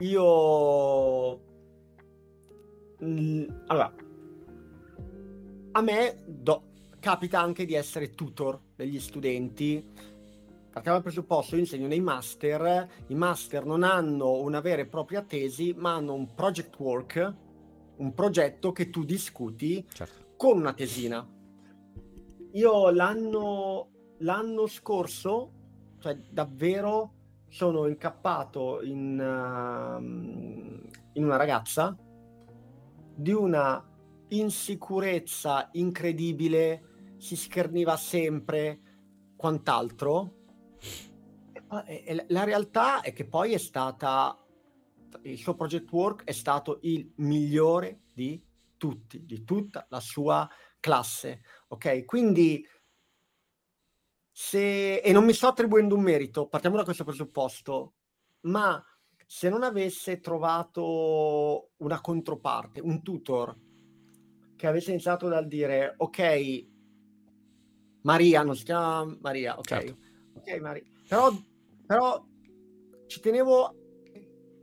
io allora a me do- capita anche di essere tutor degli studenti partiamo dal presupposto io insegno nei master i master non hanno una vera e propria tesi ma hanno un project work un progetto che tu discuti Certo. Con una tesina. Io l'anno, l'anno scorso, cioè davvero, sono incappato in, um, in una ragazza di una insicurezza incredibile, si scherniva sempre, quant'altro. La realtà è che poi è stata il suo project work è stato il migliore di tutti, di tutta la sua classe. Ok, quindi se e non mi sto attribuendo un merito, partiamo da questo presupposto, ma se non avesse trovato una controparte, un tutor che avesse iniziato dal dire ok, Maria, non si chiama Maria, ok, Certo. ok Maria, però, però ci tenevo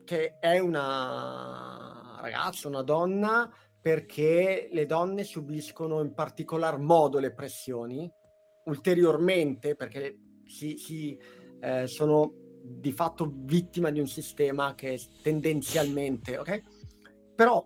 che è una ragazza, una donna, perché le donne subiscono in particolar modo le pressioni ulteriormente perché si, si eh, sono di fatto vittima di un sistema che tendenzialmente, ok? Però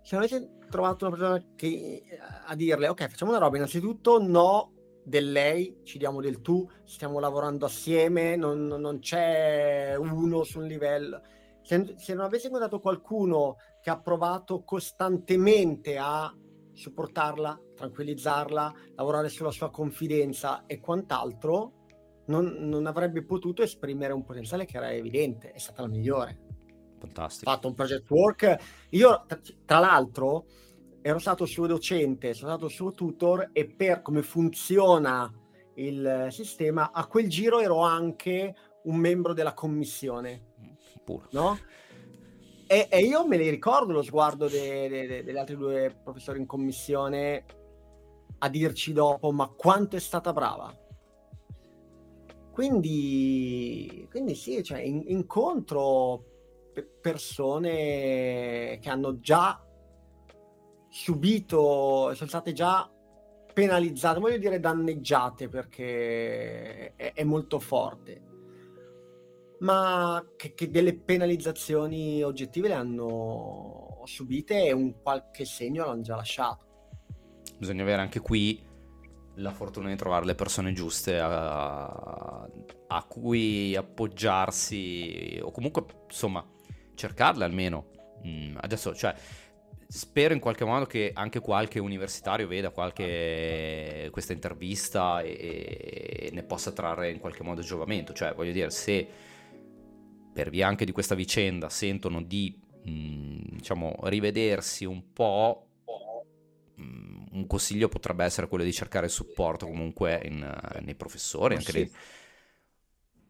se avete trovato una persona che, eh, a dirle, ok, facciamo una roba, innanzitutto no del lei, ci diamo del tu, stiamo lavorando assieme, non, non c'è uno su un livello. Se, se, non avessi incontrato qualcuno che ha provato costantemente a supportarla, tranquillizzarla, lavorare sulla sua confidenza e quant'altro, non, non avrebbe potuto esprimere un potenziale che era evidente, è stata la migliore. Fantastico. Fatto un project work. Io, tra, tra l'altro, ero stato suo docente, sono stato suo tutor e per come funziona il sistema, a quel giro ero anche un membro della commissione. Puro. No? E, e, io me li ricordo lo sguardo de, de, de, degli altri due professori in commissione a dirci dopo, ma quanto è stata brava. Quindi, quindi sì, cioè, in, incontro persone che hanno già subito, sono state già penalizzate, voglio dire danneggiate perché è, è molto forte, ma che, che, delle penalizzazioni oggettive le hanno subite e un qualche segno l'hanno già lasciato. Bisogna avere anche qui la fortuna di trovare le persone giuste a, a cui appoggiarsi o comunque insomma cercarle almeno. Mm, adesso, cioè, spero in qualche modo che anche qualche universitario veda qualche, questa intervista e, e, ne possa trarre in qualche modo giovamento. Cioè, voglio dire, se per via anche di questa vicenda sentono di, mh, mm, diciamo, rivedersi un po', mh, mm, un consiglio potrebbe essere quello di cercare supporto comunque in, nei professori. Anche sì.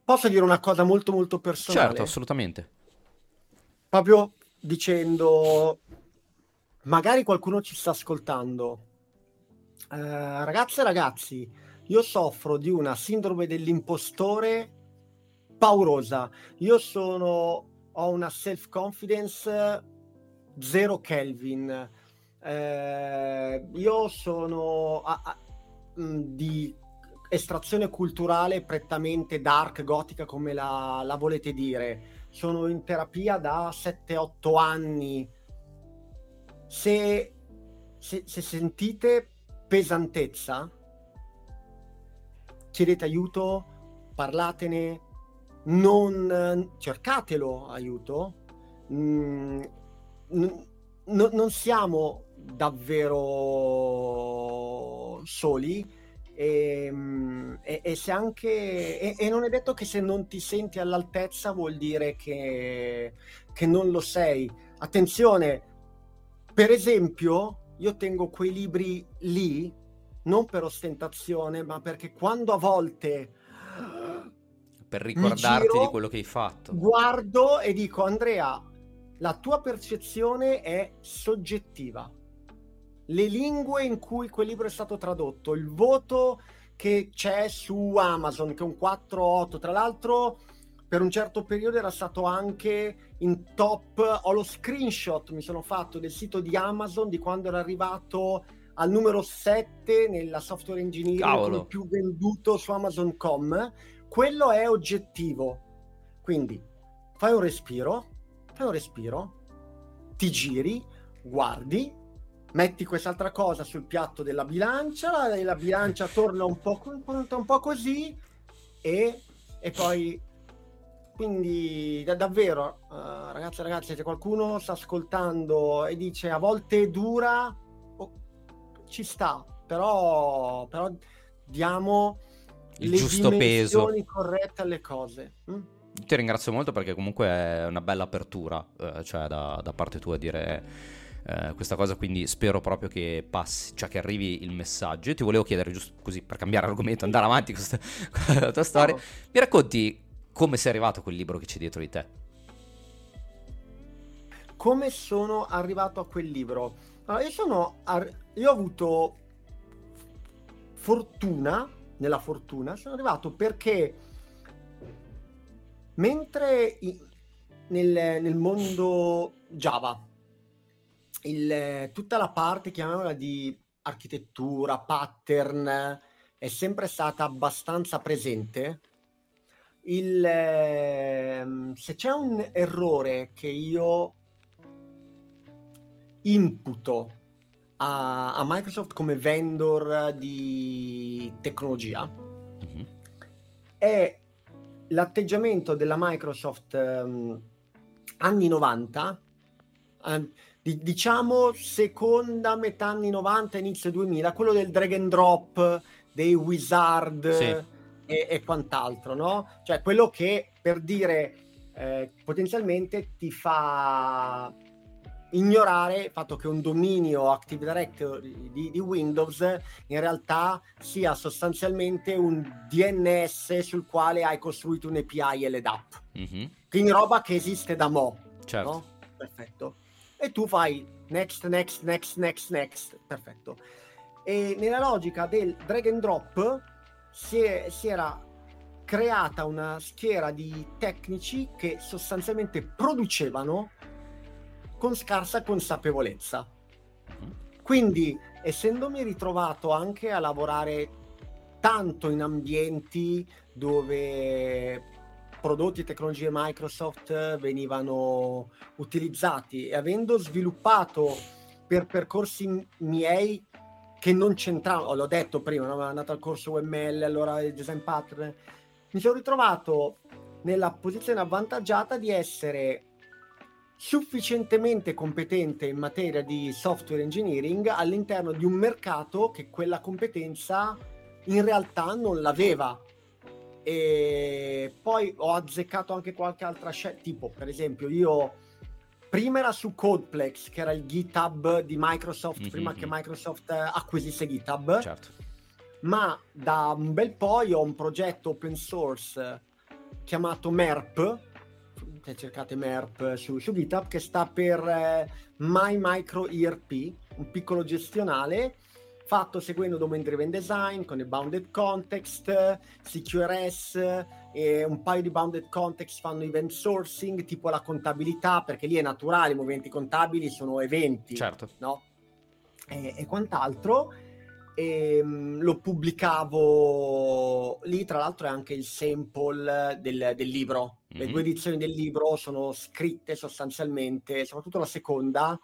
Posso dire una cosa molto molto personale? Certo, assolutamente. Proprio dicendo magari qualcuno ci sta ascoltando. Eh, ragazze e ragazzi, io soffro di una sindrome dell'impostore paurosa. Io sono, ho una self-confidence zero Kelvin. Eh, io sono a, a, di estrazione culturale prettamente dark, gotica, come la, la volete dire. Sono in terapia da 7-8 anni se, se, se sentite pesantezza, chiedete aiuto, parlatene, non cercatelo aiuto. Mm, n- non siamo davvero soli e, mm, e, e se anche e, e, non è detto che se non ti senti all'altezza vuol dire che, che non lo sei. Attenzione, per esempio, io tengo quei libri lì non per ostentazione, ma perché quando a volte per ricordarti giro, di quello che hai fatto. Guardo e dico Andrea, la tua percezione è soggettiva. Le lingue in cui quel libro è stato tradotto, il voto che c'è su Amazon, che è un 4-8, tra l'altro per un certo periodo era stato anche in top, ho lo screenshot, mi sono fatto del sito di Amazon di quando era arrivato al numero 7 nella software engineering più venduto su Amazon.com, quello è oggettivo. Quindi fai un respiro, fai un respiro, ti giri, guardi, metti quest'altra cosa sul piatto della bilancia, e la bilancia (laughs) torna un po', un po così e, e poi quindi da, davvero, uh, ragazzi e ragazzi, se qualcuno sta ascoltando e dice a volte è dura, oh, ci sta, però, però diamo il giusto peso corrette alle cose. Mm? Ti ringrazio molto perché comunque è una bella apertura, eh, cioè da, da, parte tua dire eh, questa cosa, quindi spero proprio che passi, cioè che arrivi il messaggio. Io ti volevo chiedere, giusto così per cambiare argomento, andare avanti con, questa, (laughs) con la tua storia, oh. mi racconti come sei arrivato a quel libro che c'è dietro di te? Come sono arrivato a quel libro? Allora, io, sono ar- io ho avuto fortuna, nella fortuna, sono arrivato perché mentre i- nel, nel, mondo Java, il, tutta la parte, chiamiamola di architettura, pattern, è sempre stata abbastanza presente. Il, eh, se c'è un errore che io imputo a, a Microsoft come vendor di tecnologia mm-hmm. è l'atteggiamento della Microsoft um, anni 90, uh, di, diciamo seconda metà anni 90, inizio 2000, quello del drag and drop, dei wizard sì. e, e, quant'altro, no? Cioè quello che per dire eh, potenzialmente ti fa ignorare il fatto che un dominio Active Directory di, di, Windows in realtà sia sostanzialmente un DNS sul quale hai costruito un API e LDAP. Mm-hmm. Quindi roba che esiste da mo'. Certo. No? Perfetto. E tu fai next, next, next, next, next. Perfetto. E nella logica del drag and drop si, è, si era creata una schiera di tecnici che sostanzialmente producevano con scarsa consapevolezza. Quindi, essendomi ritrovato anche a lavorare tanto in ambienti dove prodotti e tecnologie Microsoft venivano utilizzati e avendo sviluppato per percorsi miei che non c'entravano, l'ho detto prima, no? andato al corso UML, allora il design pattern, mi sono ritrovato nella posizione avvantaggiata di essere sufficientemente competente in materia di software engineering all'interno di un mercato che quella competenza in realtà non l'aveva. E poi ho azzeccato anche qualche altra scelta, tipo per esempio io prima era su Codeplex, che era il GitHub di Microsoft, mm-hmm. prima che Microsoft acquisisse GitHub. Certo. Ma da un bel po' io ho un progetto open source chiamato MERP, cercate MERP su, su GitHub, che sta per eh, My Micro ERP, un piccolo gestionale fatto seguendo domain driven design con il bounded context, CQRS e un paio di bounded context fanno event sourcing tipo la contabilità perché lì è naturale, i movimenti contabili sono eventi, certo. no? E, e quant'altro e ehm, lo pubblicavo lì tra l'altro è anche il sample del, del libro. Le due edizioni del libro sono scritte sostanzialmente soprattutto la seconda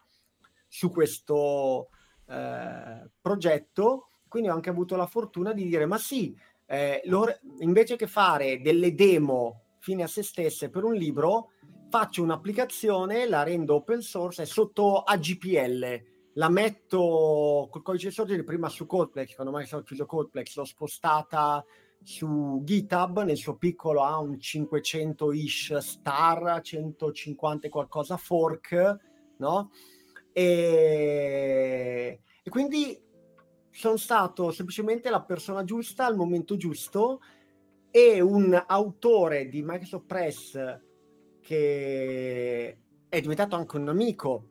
su questo eh, progetto. Quindi ho anche avuto la fortuna di dire ma sì eh, invece che fare delle demo fine a se stesse per un libro faccio un'applicazione la rendo open source e sotto AGPL la metto col codice sorgente prima su Codeplex, quando mai sono chiuso Codeplex, l'ho spostata su GitHub, nel suo piccolo ha un 500-ish star, 150 e qualcosa fork, no? E, e quindi sono stato semplicemente la persona giusta al momento giusto e un autore di Microsoft Press che è diventato anche un amico,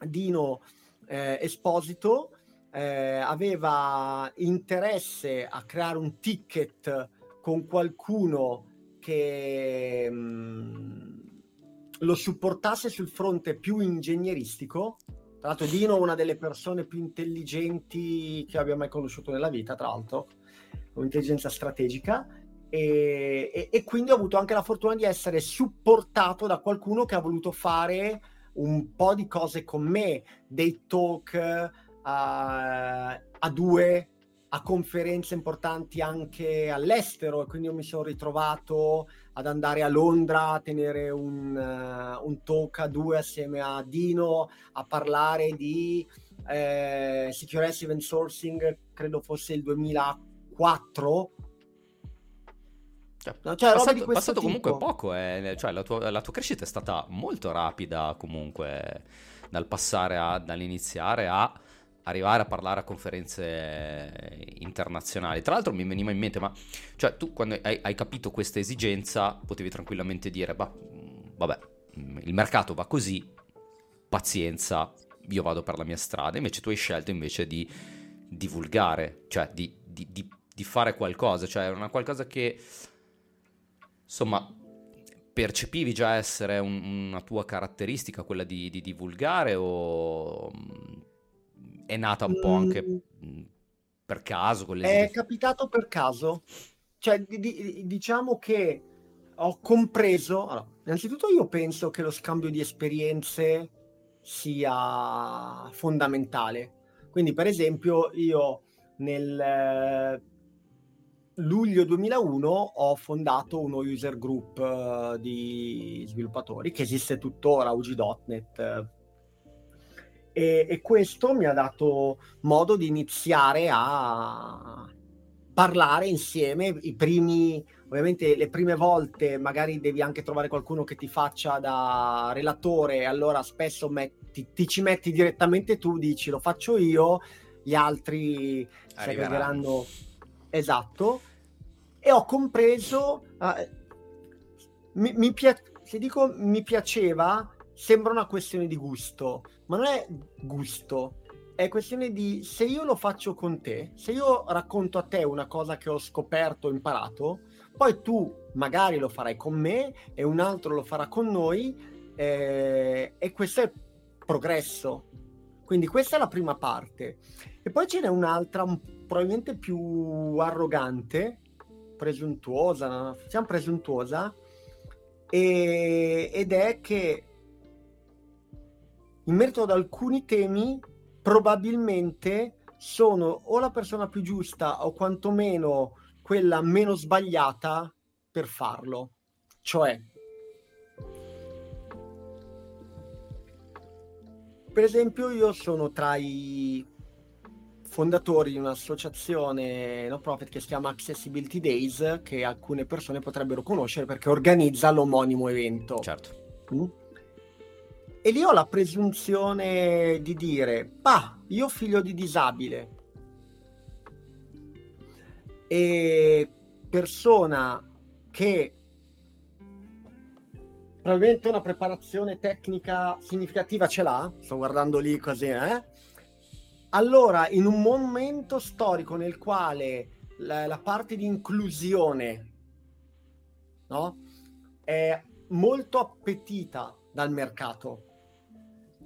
Dino eh, Esposito eh, aveva interesse a creare un ticket con qualcuno che mh, mm, lo supportasse sul fronte più ingegneristico. Tra l'altro Dino è una delle persone più intelligenti che abbia mai conosciuto nella vita, tra l'altro, intelligenza strategica. E, e, e, quindi ho avuto anche la fortuna di essere supportato da qualcuno che ha voluto fare un po' di cose con me, dei talk uh, a due, a conferenze importanti anche all'estero. E quindi io mi sono ritrovato ad andare a Londra a tenere un, uh, un talk a due assieme a Dino a parlare di eh, Secure Event Sourcing, credo fosse il 2004 cioè, no, cioè, passato, passato comunque poco, eh, cioè, la, tua, la, tua, crescita è stata molto rapida comunque dal passare a, dall'iniziare a arrivare a parlare a conferenze internazionali. Tra l'altro mi veniva in mente, ma cioè, tu quando hai, hai capito questa esigenza potevi tranquillamente dire, bah, vabbè, il mercato va così, pazienza, io vado per la mia strada, invece tu hai scelto invece di divulgare, cioè di, di, di, di fare qualcosa, cioè una qualcosa che insomma, percepivi già essere un, una tua caratteristica quella di, di, divulgare o è nata un po' anche mm. Mm, per caso? Con È capitato per caso. Cioè, di, di, diciamo che ho compreso... Allora, innanzitutto io penso che lo scambio di esperienze sia fondamentale. Quindi, per esempio, io nel eh, luglio 2001 ho fondato uno user group uh, di sviluppatori che esiste tuttora, UG.NET. E, e, questo mi ha dato modo di iniziare a parlare insieme. I primi ovviamente le prime volte magari devi anche trovare qualcuno che ti faccia da relatore allora spesso metti, ti ci metti direttamente tu dici lo faccio io gli altri si aggregheranno esatto. E ho compreso uh, mi, mi pia- se dico mi piaceva sembra una questione di gusto ma non è gusto è questione di se io lo faccio con te se io racconto a te una cosa che ho scoperto imparato poi tu magari lo farai con me e un altro lo farà con noi eh, e questo è progresso quindi questa è la prima parte. E poi ce n'è un'altra, probabilmente più arrogante, presuntuosa, diciamo presuntuosa, e, ed è che in merito ad alcuni temi probabilmente sono o la persona più giusta o quantomeno quella meno sbagliata per farlo. Cioè, Per esempio, io sono tra i fondatori di un'associazione no profit che si chiama Accessibility Days, che alcune persone potrebbero conoscere perché organizza l'omonimo evento. Certo. Mm? E lì ho la presunzione di dire, bah, io figlio di disabile e persona che probabilmente una preparazione tecnica significativa ce l'ha, sto guardando lì così, eh? Allora, in un momento storico nel quale la, la parte di inclusione no? è molto appetita dal mercato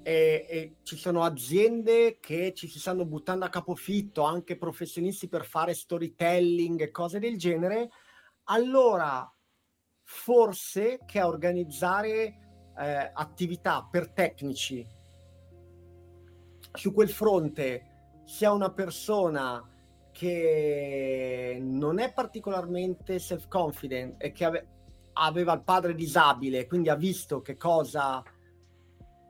e, e, ci sono aziende che ci si stanno buttando a capofitto, anche professionisti per fare storytelling e cose del genere, allora forse che a organizzare eh, attività per tecnici su quel fronte sia una persona che non è particolarmente self-confident e che ave- aveva il padre disabile, quindi ha visto che cosa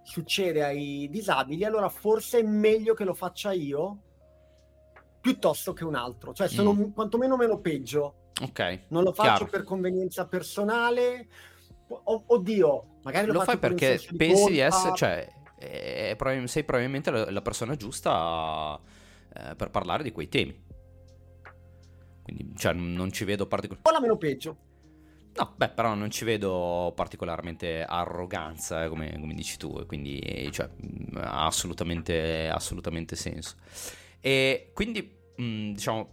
succede ai disabili, allora forse è meglio che lo faccia io piuttosto che un altro, cioè sono mm. quantomeno meno peggio Ok. Non lo faccio chiaro. per convenienza personale. O- oddio, magari lo, lo fai perché di pensi colpa. di essere, cioè, eh, sei probabilmente la, la persona giusta eh, per parlare di quei temi. Quindi, cioè, non ci vedo particolarmente. O la meno peggio. No, beh, però non ci vedo particolarmente arroganza, eh, come, come, dici tu, quindi cioè, ha assolutamente, assolutamente senso. E quindi, mh, diciamo,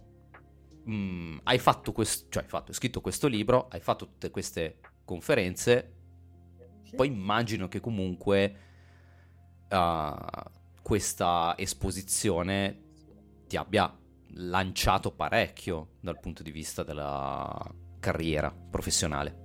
mh, mm, hai fatto questo, cioè hai, fatto, hai scritto questo libro, hai fatto tutte queste conferenze, sì. poi immagino che comunque uh, questa esposizione ti abbia lanciato parecchio dal punto di vista della carriera professionale.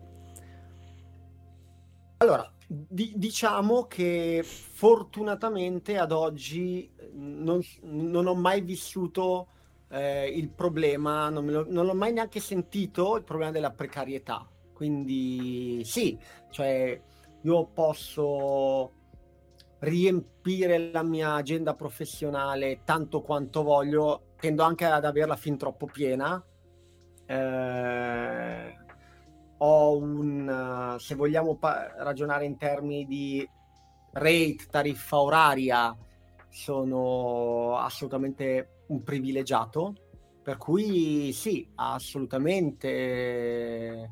Allora, di- diciamo che fortunatamente ad oggi non, non ho mai vissuto eh, il problema, non, lo, non, l'ho mai neanche sentito, il problema della precarietà. Quindi sì, cioè io posso riempire la mmia agenda professionale tanto quanto voglio, tendo anche ad averla fin troppo piena. Eh, ho un, se vogliamo pa- ragionare in termini di rate, tariffa oraria, sono assolutamente un privilegiato, per cui sì, ha assolutamente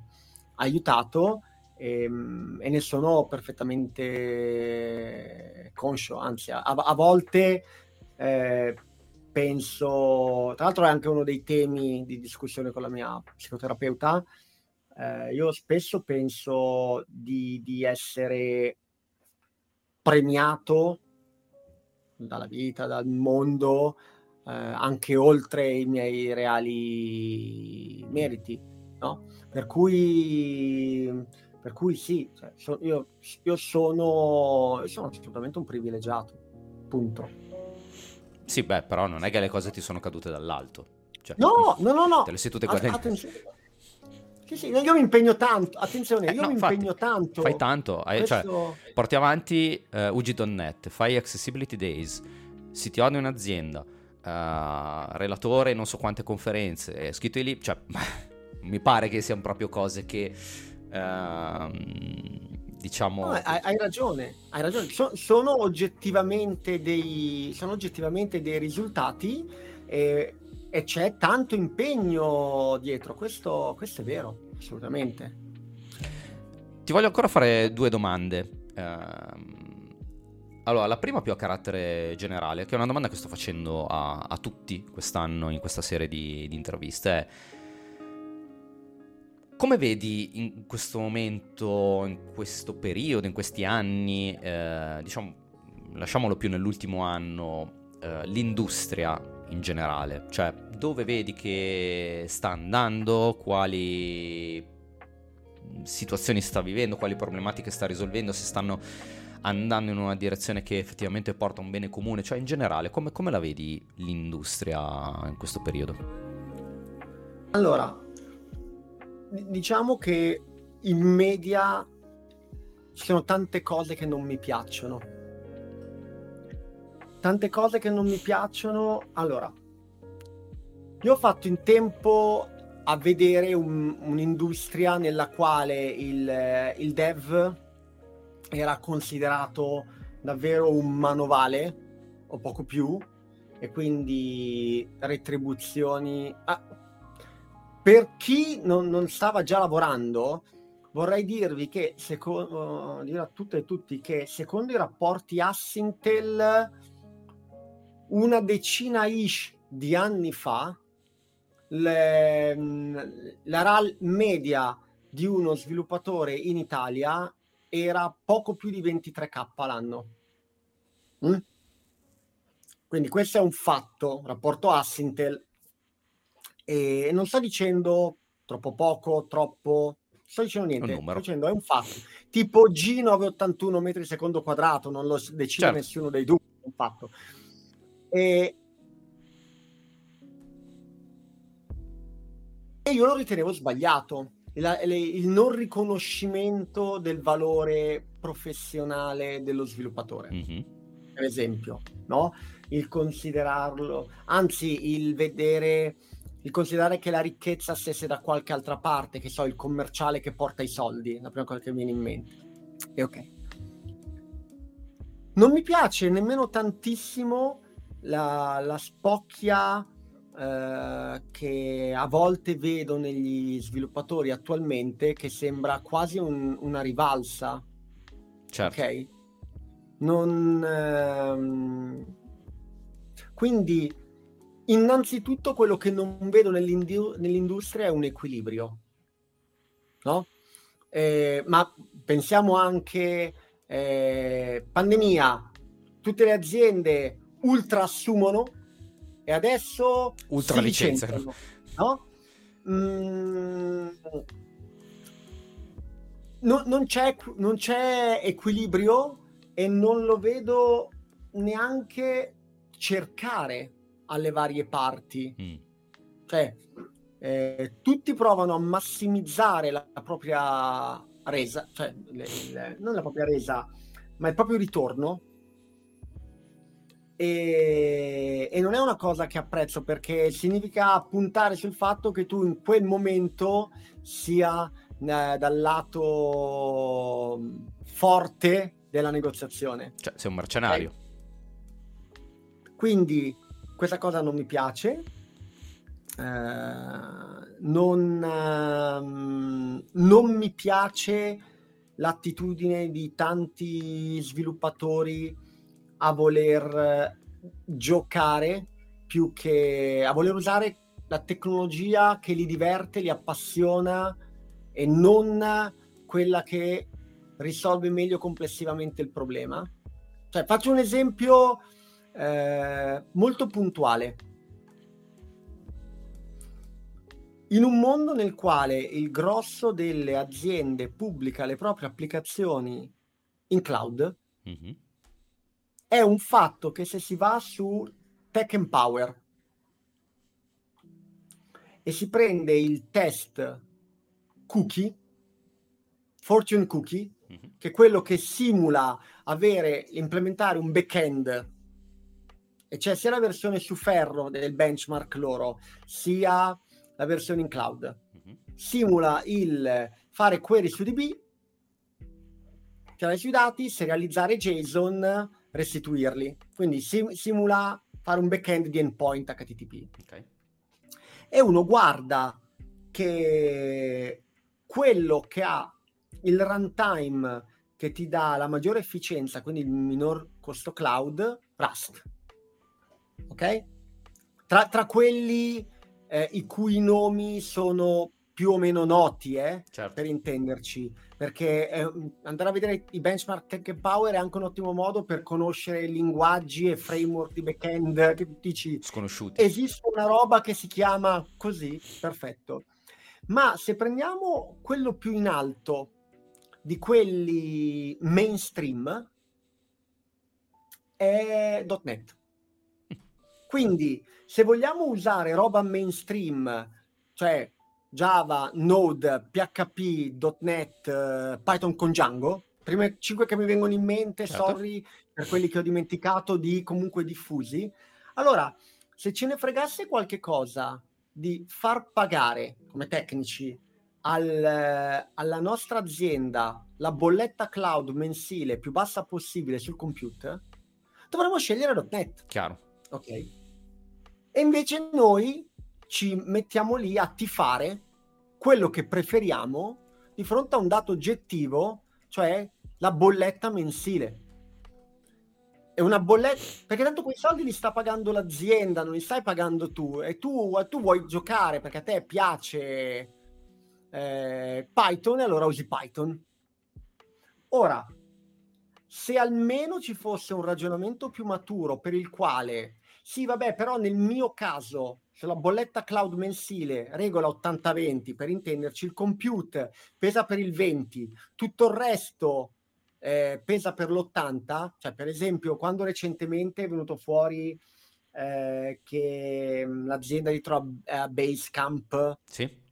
aiutato e, ehm, e ne sono perfettamente conscio, anzi a, a volte eh, penso, tra l'altro è anche uno dei temi di discussione con la mia psicoterapeuta, eh, io spesso penso di, di essere premiato dalla vita, dal mondo, eh, anche oltre i miei reali meriti, no? Per cui, per cui sì, cioè, so, io, io, sono, sono assolutamente un privilegiato, punto. Sì, beh, però non è che le cose ti sono cadute dall'alto. Cioè, no, no, no, no. Te le sei tutte guadagnate. Sì, sì, io mi impegno tanto, attenzione, eh, io no, mi infatti, impegno tanto. Fai tanto, cioè, Questo... cioè, porti avanti uh, eh, UG.net, fai Accessibility Days, CTO di un'azienda, uh, relatore non so quante conferenze, scritto lì, cioè, (laughs) mi pare che siano proprio cose che... Uh, diciamo... No, hai, hai, ragione, hai ragione. So, sono, oggettivamente dei, sono oggettivamente dei risultati e, e c'è tanto impegno dietro, questo, questo, è vero, assolutamente. Ti voglio ancora fare due domande. Uh, allora, la prima più a carattere generale, che è una domanda che sto facendo a, a tutti quest'anno in questa serie di, di interviste, è come vedi in questo momento, in questo periodo, in questi anni, eh, diciamo, lasciamolo più nell'ultimo anno, eh, l'industria in generale? Cioè, dove vedi che sta andando, quali situazioni sta vivendo, quali problematiche sta risolvendo, se stanno andando in una direzione che effettivamente porta un bene comune, cioè in generale, come, come la vedi l'industria in questo periodo? Allora, diciamo che in media ci sono tante cose che non mi piacciono. Tante cose che non mi piacciono. Allora, io ho fatto in tempo a vedere un, un'industria nella quale il, il, dev era considerato davvero un manovale o poco più e quindi retribuzioni ah, per chi non, non, stava già lavorando, vorrei dirvi che, secondo, dire a tutte e tutti, che secondo i rapporti Assintel, una decina ish di anni fa, le, la RAL media di uno sviluppatore in Italia era poco più di 23k l'anno. Mm? Quindi questo è un fatto, rapporto Assintel e non sto dicendo troppo poco, troppo, sto dicendo niente, sto dicendo è un fatto. Tipo G981 metri secondo quadrato, non lo decide certo. nessuno dei due, è un fatto. E... e io lo ritenevo sbagliato. Il, il non riconoscimento del valore professionale dello sviluppatore, mm-hmm. per esempio, no? Il considerarlo, anzi, il vedere il considerare che la ricchezza stesse da qualche altra parte, che so, il commerciale che porta i soldi, la prima cosa che mi viene in mente. E ok. Non mi piace nemmeno tantissimo la, la spocchia eh, che a volte vedo negli sviluppatori attualmente, che sembra quasi un, una rivalsa. Certo. Ok? Non... Ehm... Quindi innanzitutto quello che non vedo nell'industria è un equilibrio, no? Eh, ma pensiamo anche eh, pandemia, tutte le aziende ultra assumono e adesso ultra licenziano, no? Mm, no, non, c'è, non c'è equilibrio e non lo vedo neanche cercare alle varie parti. Mm. Cioè, eh, tutti provano a massimizzare la, la propria resa, cioè le, le, non la propria resa, ma il proprio ritorno. E, e, non è una cosa che apprezzo perché significa puntare sul fatto che tu in quel momento sia eh, dal lato forte della negoziazione. Cioè, sei un mercenario. Okay? Quindi questa cosa non mi piace. Uh, non, uh, non mi piace l'attitudine di tanti sviluppatori a voler giocare più che a voler usare la tecnologia che li diverte, li appassiona e non quella che risolve meglio complessivamente il problema. Cioè, faccio un esempio eh, molto puntuale. In un mondo nel quale il grosso delle aziende pubblica le proprie applicazioni in cloud, mm-hmm. è un fatto che se si va su Tech Empower e si prende il test cookie, fortune cookie, mm-hmm. che è quello che simula avere, implementare un back-end e c'è sia la versione su ferro del benchmark loro, sia la versione in cloud. Mm-hmm. Simula il fare query su DB, tirare sui dati, serializzare JSON, restituirli. Quindi sim- simula fare un backend di endpoint HTTP. Okay. E uno guarda che quello che ha il runtime che ti dà la maggiore efficienza, quindi il minor costo cloud, Rust. Ok? Tra, tra quelli eh, i cui nomi sono più o meno noti, eh, certo. per intenderci, perché eh, andare a vedere i benchmark Tech Power è anche un ottimo modo per conoscere linguaggi e framework di backend che tu dici sconosciuti. Esiste una roba che si chiama così, perfetto. Ma se prendiamo quello più in alto di quelli mainstream è .NET. Quindi se vogliamo usare roba mainstream, cioè Java, Node, PHP, .NET, Python con Django, prime cinque che mi vengono in mente, certo. sorry per quelli che ho dimenticato di comunque diffusi. Allora, se ce ne fregasse qualche cosa di far pagare come tecnici al, alla nostra azienda la bolletta cloud mensile più bassa possibile sul computer, dovremmo scegliere .NET. Chiaro. Ok. E invece noi ci mettiamo lì a tifare quello che preferiamo di fronte a un dato oggettivo, cioè la bolletta mensile. È una bolletta, perché tanto quei soldi li sta pagando l'azienda, non li stai pagando tu, e tu, tu vuoi giocare perché a te piace eh, Python e allora usi Python. Ora, se almeno ci fosse un ragionamento più maturo per il quale sì, vabbè, però nel mio caso, se la bolletta cloud mensile regola 80-20, per intenderci, il compute pesa per il 20, tutto il resto eh, pesa per l'80, cioè per esempio quando recentemente è venuto fuori eh, che mm, l'azienda di Trova eh, Basecamp sì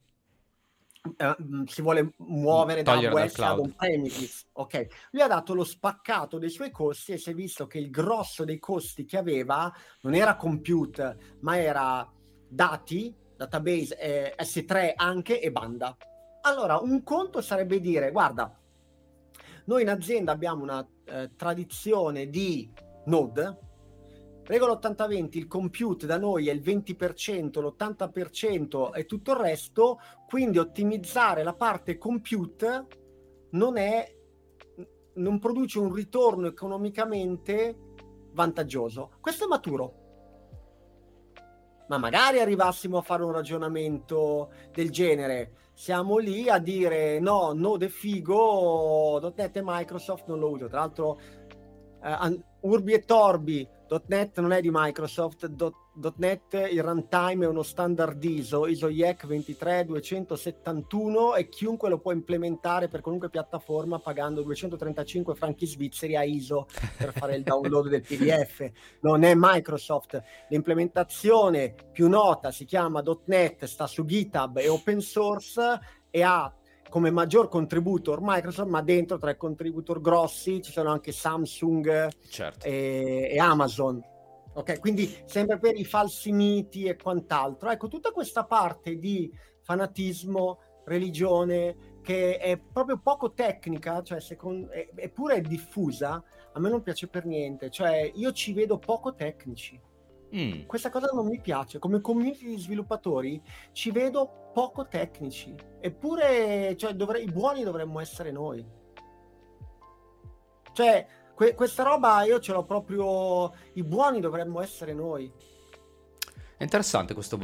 Uh, si vuole muovere da web ad on premises, ok? Lui ha dato lo spaccato dei suoi costi e si è visto che il grosso dei costi che aveva non era compute, ma era dati, database eh, S3 anche e banda. Allora, un conto sarebbe dire, guarda, noi in azienda abbiamo una eh, tradizione di Node, Regola 80-20, il compute da noi è il 20%, l'80% e tutto il resto, quindi ottimizzare la parte compute non è non produce un ritorno economicamente vantaggioso. Questo è maturo. Ma magari arrivassimo a fare un ragionamento del genere. Siamo lì a dire no, Node è figo, .NET e Microsoft non lo uso. Tra l'altro, eh, Urbi e Torbi .NET non è di Microsoft, .NET il runtime è uno standard ISO, ISO IEC 23271 e chiunque lo può implementare per qualunque piattaforma pagando 235 franchi svizzeri a ISO per fare il download del PDF. Non è Microsoft. L'implementazione più nota si chiama .NET, sta su GitHub, è open source e ha come maggior contributor Microsoft, ma dentro tra i contributor grossi ci sono anche Samsung certo. e, e, Amazon. Ok, quindi sempre per i falsi miti e quant'altro. Ecco, tutta questa parte di fanatismo, religione, che è proprio poco tecnica, cioè secondo, eppure è diffusa, a me non piace per niente. Cioè, io ci vedo poco tecnici. Mm. Questa cosa non mi piace. Come community di sviluppatori ci vedo poco tecnici. Eppure cioè, dovrei, i buoni dovremmo essere noi. Cioè, que- questa roba io ce l'ho proprio. I buoni dovremmo essere noi. È interessante questo,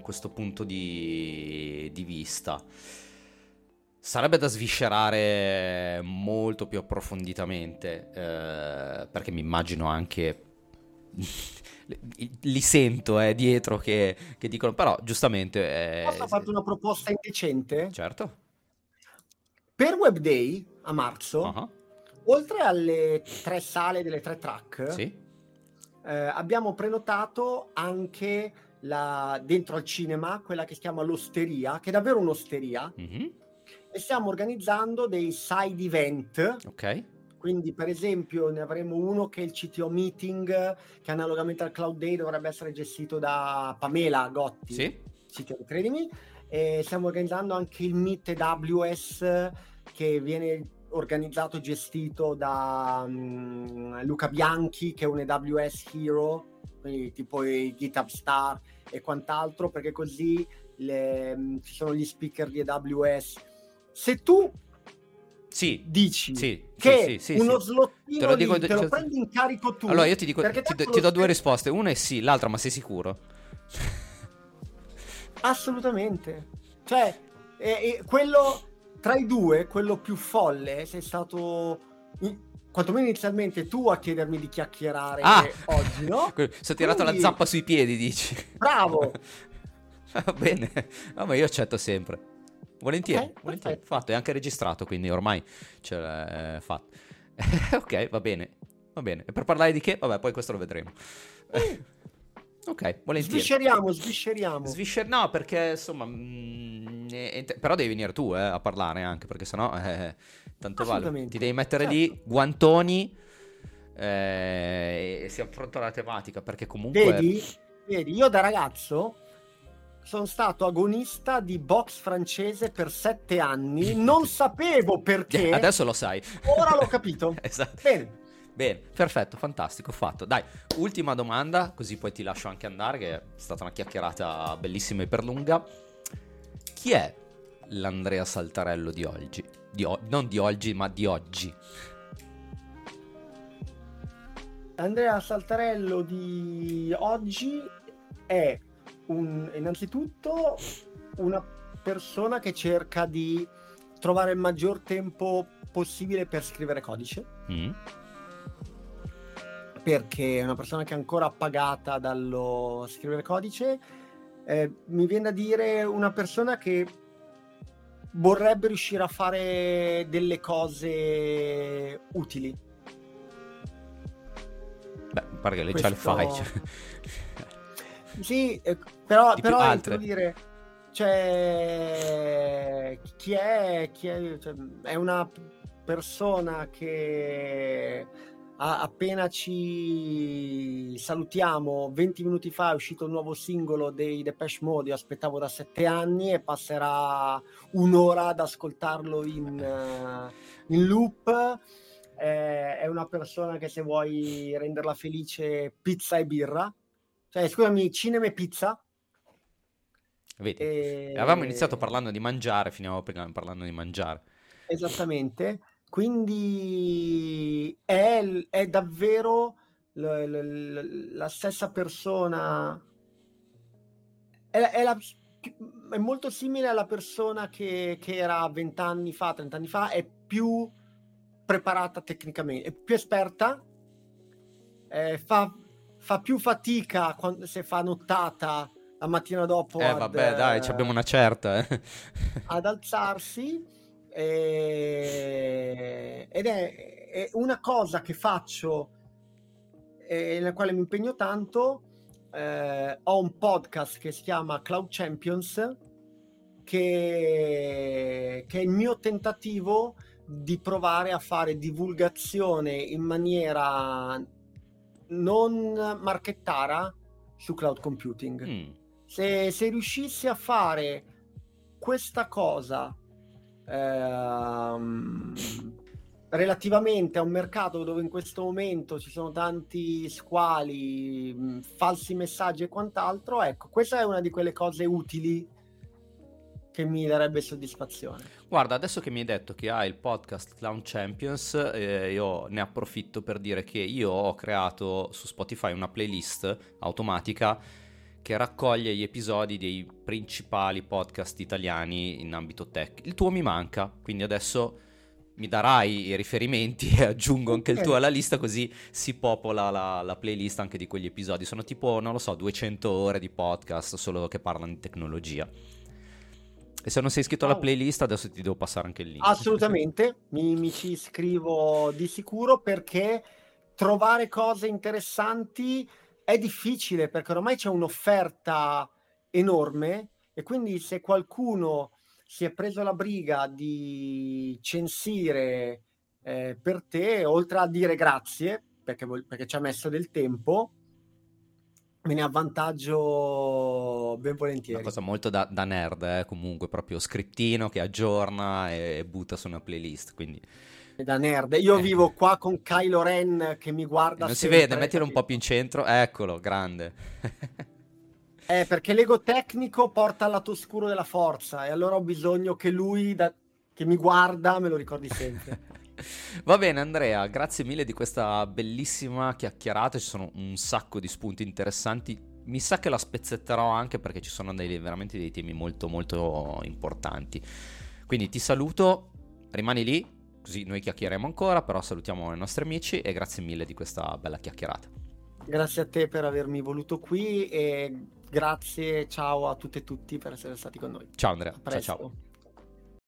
questo punto di, di vista. Sarebbe da sviscerare molto più approfonditamente, eh, perché mi immagino anche li sento eh, dietro che, che, dicono, però giustamente... Eh, Posso farti una proposta indecente? Certo. Per Web Day a marzo, uh-huh. oltre alle tre sale delle tre track, sì. eh, abbiamo prenotato anche la, dentro al cinema quella che si chiama l'osteria, che è davvero un'osteria. Mm-hmm. E stiamo organizzando dei side event. Ok quindi, per esempio, ne avremo uno che è il CTO Meeting, che analogamente al Cloud Day dovrebbe essere gestito da Pamela Gotti. Sì. CTO, credimi. E stiamo organizzando anche il Meet AWS, che viene organizzato e gestito da um, Luca Bianchi, che è un AWS Hero, quindi tipo i GitHub Star e quant'altro, perché così le, um, ci sono gli speaker di AWS. Se tu sì, dici sì, che sì, uno slottino te lo, dico, lì, te lo prendi in carico tu. Allora io ti, dico, ti, do, ti do due risposte, una è sì, l'altra ma sei sicuro? (laughs) Assolutamente. Cioè, eh, eh, quello tra i due, quello più folle, sei stato quantomeno inizialmente tu a chiedermi di chiacchierare ah, oggi, no? (laughs) Sono tirato Quindi... la zappa sui piedi, dici. Bravo. (laughs) Va bene, no, ma io accetto sempre. Volentieri, okay, volentieri. fatto, è anche registrato, quindi ormai ce l'è fatto. (laughs) ok, va bene, va bene. E per parlare di che? Vabbè, poi questo lo vedremo. Mm. (laughs) ok, volentieri. Svisceriamo, svisceriamo. Sviscer- no, perché insomma... Mh, è, è, però devi venire tu eh, a parlare anche, perché sennò... Eh, tanto vale. Ti devi mettere certo. lì guantoni eh, e si affronta la tematica, perché comunque... Vedi? Vedi, io da ragazzo sono stato agonista di box francese per sette anni, non (laughs) sapevo perché. Adesso lo sai. Ora l'ho capito. (laughs) esatto. Bene. Bene, perfetto, fantastico, fatto. Dai, ultima domanda, così poi ti lascio anche andare, che è stata una chiacchierata bellissima e per lunga. Chi è l'Andrea Saltarello di oggi? Di o- non di oggi, ma di oggi. Andrea Saltarello di oggi è un, innanzitutto una persona che cerca di trovare il maggior tempo possibile per scrivere codice. Mm. Perché è una persona che è ancora appagata dallo scrivere codice. Eh, mi viene da dire una persona che vorrebbe riuscire a fare delle cose utili. Beh, pare che lei Questo... ce le fai. Sì, eh, però, però altre. dire, cioè, chi è, chi è, cioè, è una persona che appena ci salutiamo 20 minuti fa è uscito il nuovo singolo dei Depeche Mode io aspettavo da sette anni e passerà un'ora ad ascoltarlo in, uh, in loop eh, è una persona che se vuoi renderla felice pizza e birra cioè, scusami, cinema e pizza. Vedi, e... avevamo iniziato parlando di mangiare, finiamo parlando di mangiare. Esattamente, quindi è, è davvero l, l, la stessa persona, è, è, la, è, molto simile alla persona che, che era vent'anni fa, trent'anni fa, è più preparata tecnicamente, è più esperta, eh, fa fa più fatica quando, se fa nottata la mattina dopo. Eh, ad, vabbè, dai, eh, abbiamo una certa. Eh. (laughs) ad alzarsi. E... Ed è, è, una cosa che faccio e nella quale mi impegno tanto. Eh, ho un podcast che si chiama Cloud Champions, che, che è il mio tentativo di provare a fare divulgazione in maniera non marchettara su cloud computing. Mm. Se, se, riuscissi a fare questa cosa ehm, relativamente a un mercato dove in questo momento ci sono tanti squali, mm, falsi messaggi e quant'altro, ecco, questa è una di quelle cose utili che mi darebbe soddisfazione. Guarda, adesso che mi hai detto che hai il podcast Clown Champions, eh, io ne approfitto per dire che io ho creato su Spotify una playlist automatica che raccoglie gli episodi dei principali podcast italiani in ambito tech. Il tuo mi manca, quindi adesso mi darai i riferimenti e aggiungo anche il tuo alla lista così si popola la, la, playlist anche di quegli episodi. Sono tipo, non lo so, 200 ore di podcast solo che parlano di tecnologia. E se non sei iscritto alla playlist adesso ti devo passare anche il link. Assolutamente, mi, mi ci iscrivo di sicuro perché trovare cose interessanti è difficile perché ormai c'è un'offerta enorme e quindi se qualcuno si è preso la briga di censire eh, per te, oltre a dire grazie, perché, perché ci ha messo del tempo, me ne avvantaggio ben volentieri. Una cosa molto da, da nerd, eh, comunque, proprio scrittino che aggiorna e, e butta su una playlist, quindi... Da nerd. Io eh. vivo qua con Kylo Ren che mi guarda. Non si vede, mettilo un po' più in centro. Eccolo, grande. Eh, perché l'ego tecnico porta al lato oscuro della forza e allora ho bisogno che lui, da... che mi guarda, me lo ricordi sempre. (laughs) (laughs) Va bene Andrea, grazie mille di questa bellissima chiacchierata, ci sono un sacco di spunti interessanti, mi sa che la spezzetterò anche perché ci sono dei, veramente dei temi molto molto importanti. Quindi ti saluto, rimani lì, così noi chiacchieremo ancora, però salutiamo i nostri amici e grazie mille di questa bella chiacchierata. Grazie a te per avermi voluto qui e grazie, ciao a tutte e tutti per essere stati con noi. Ciao Andrea, ciao ciao.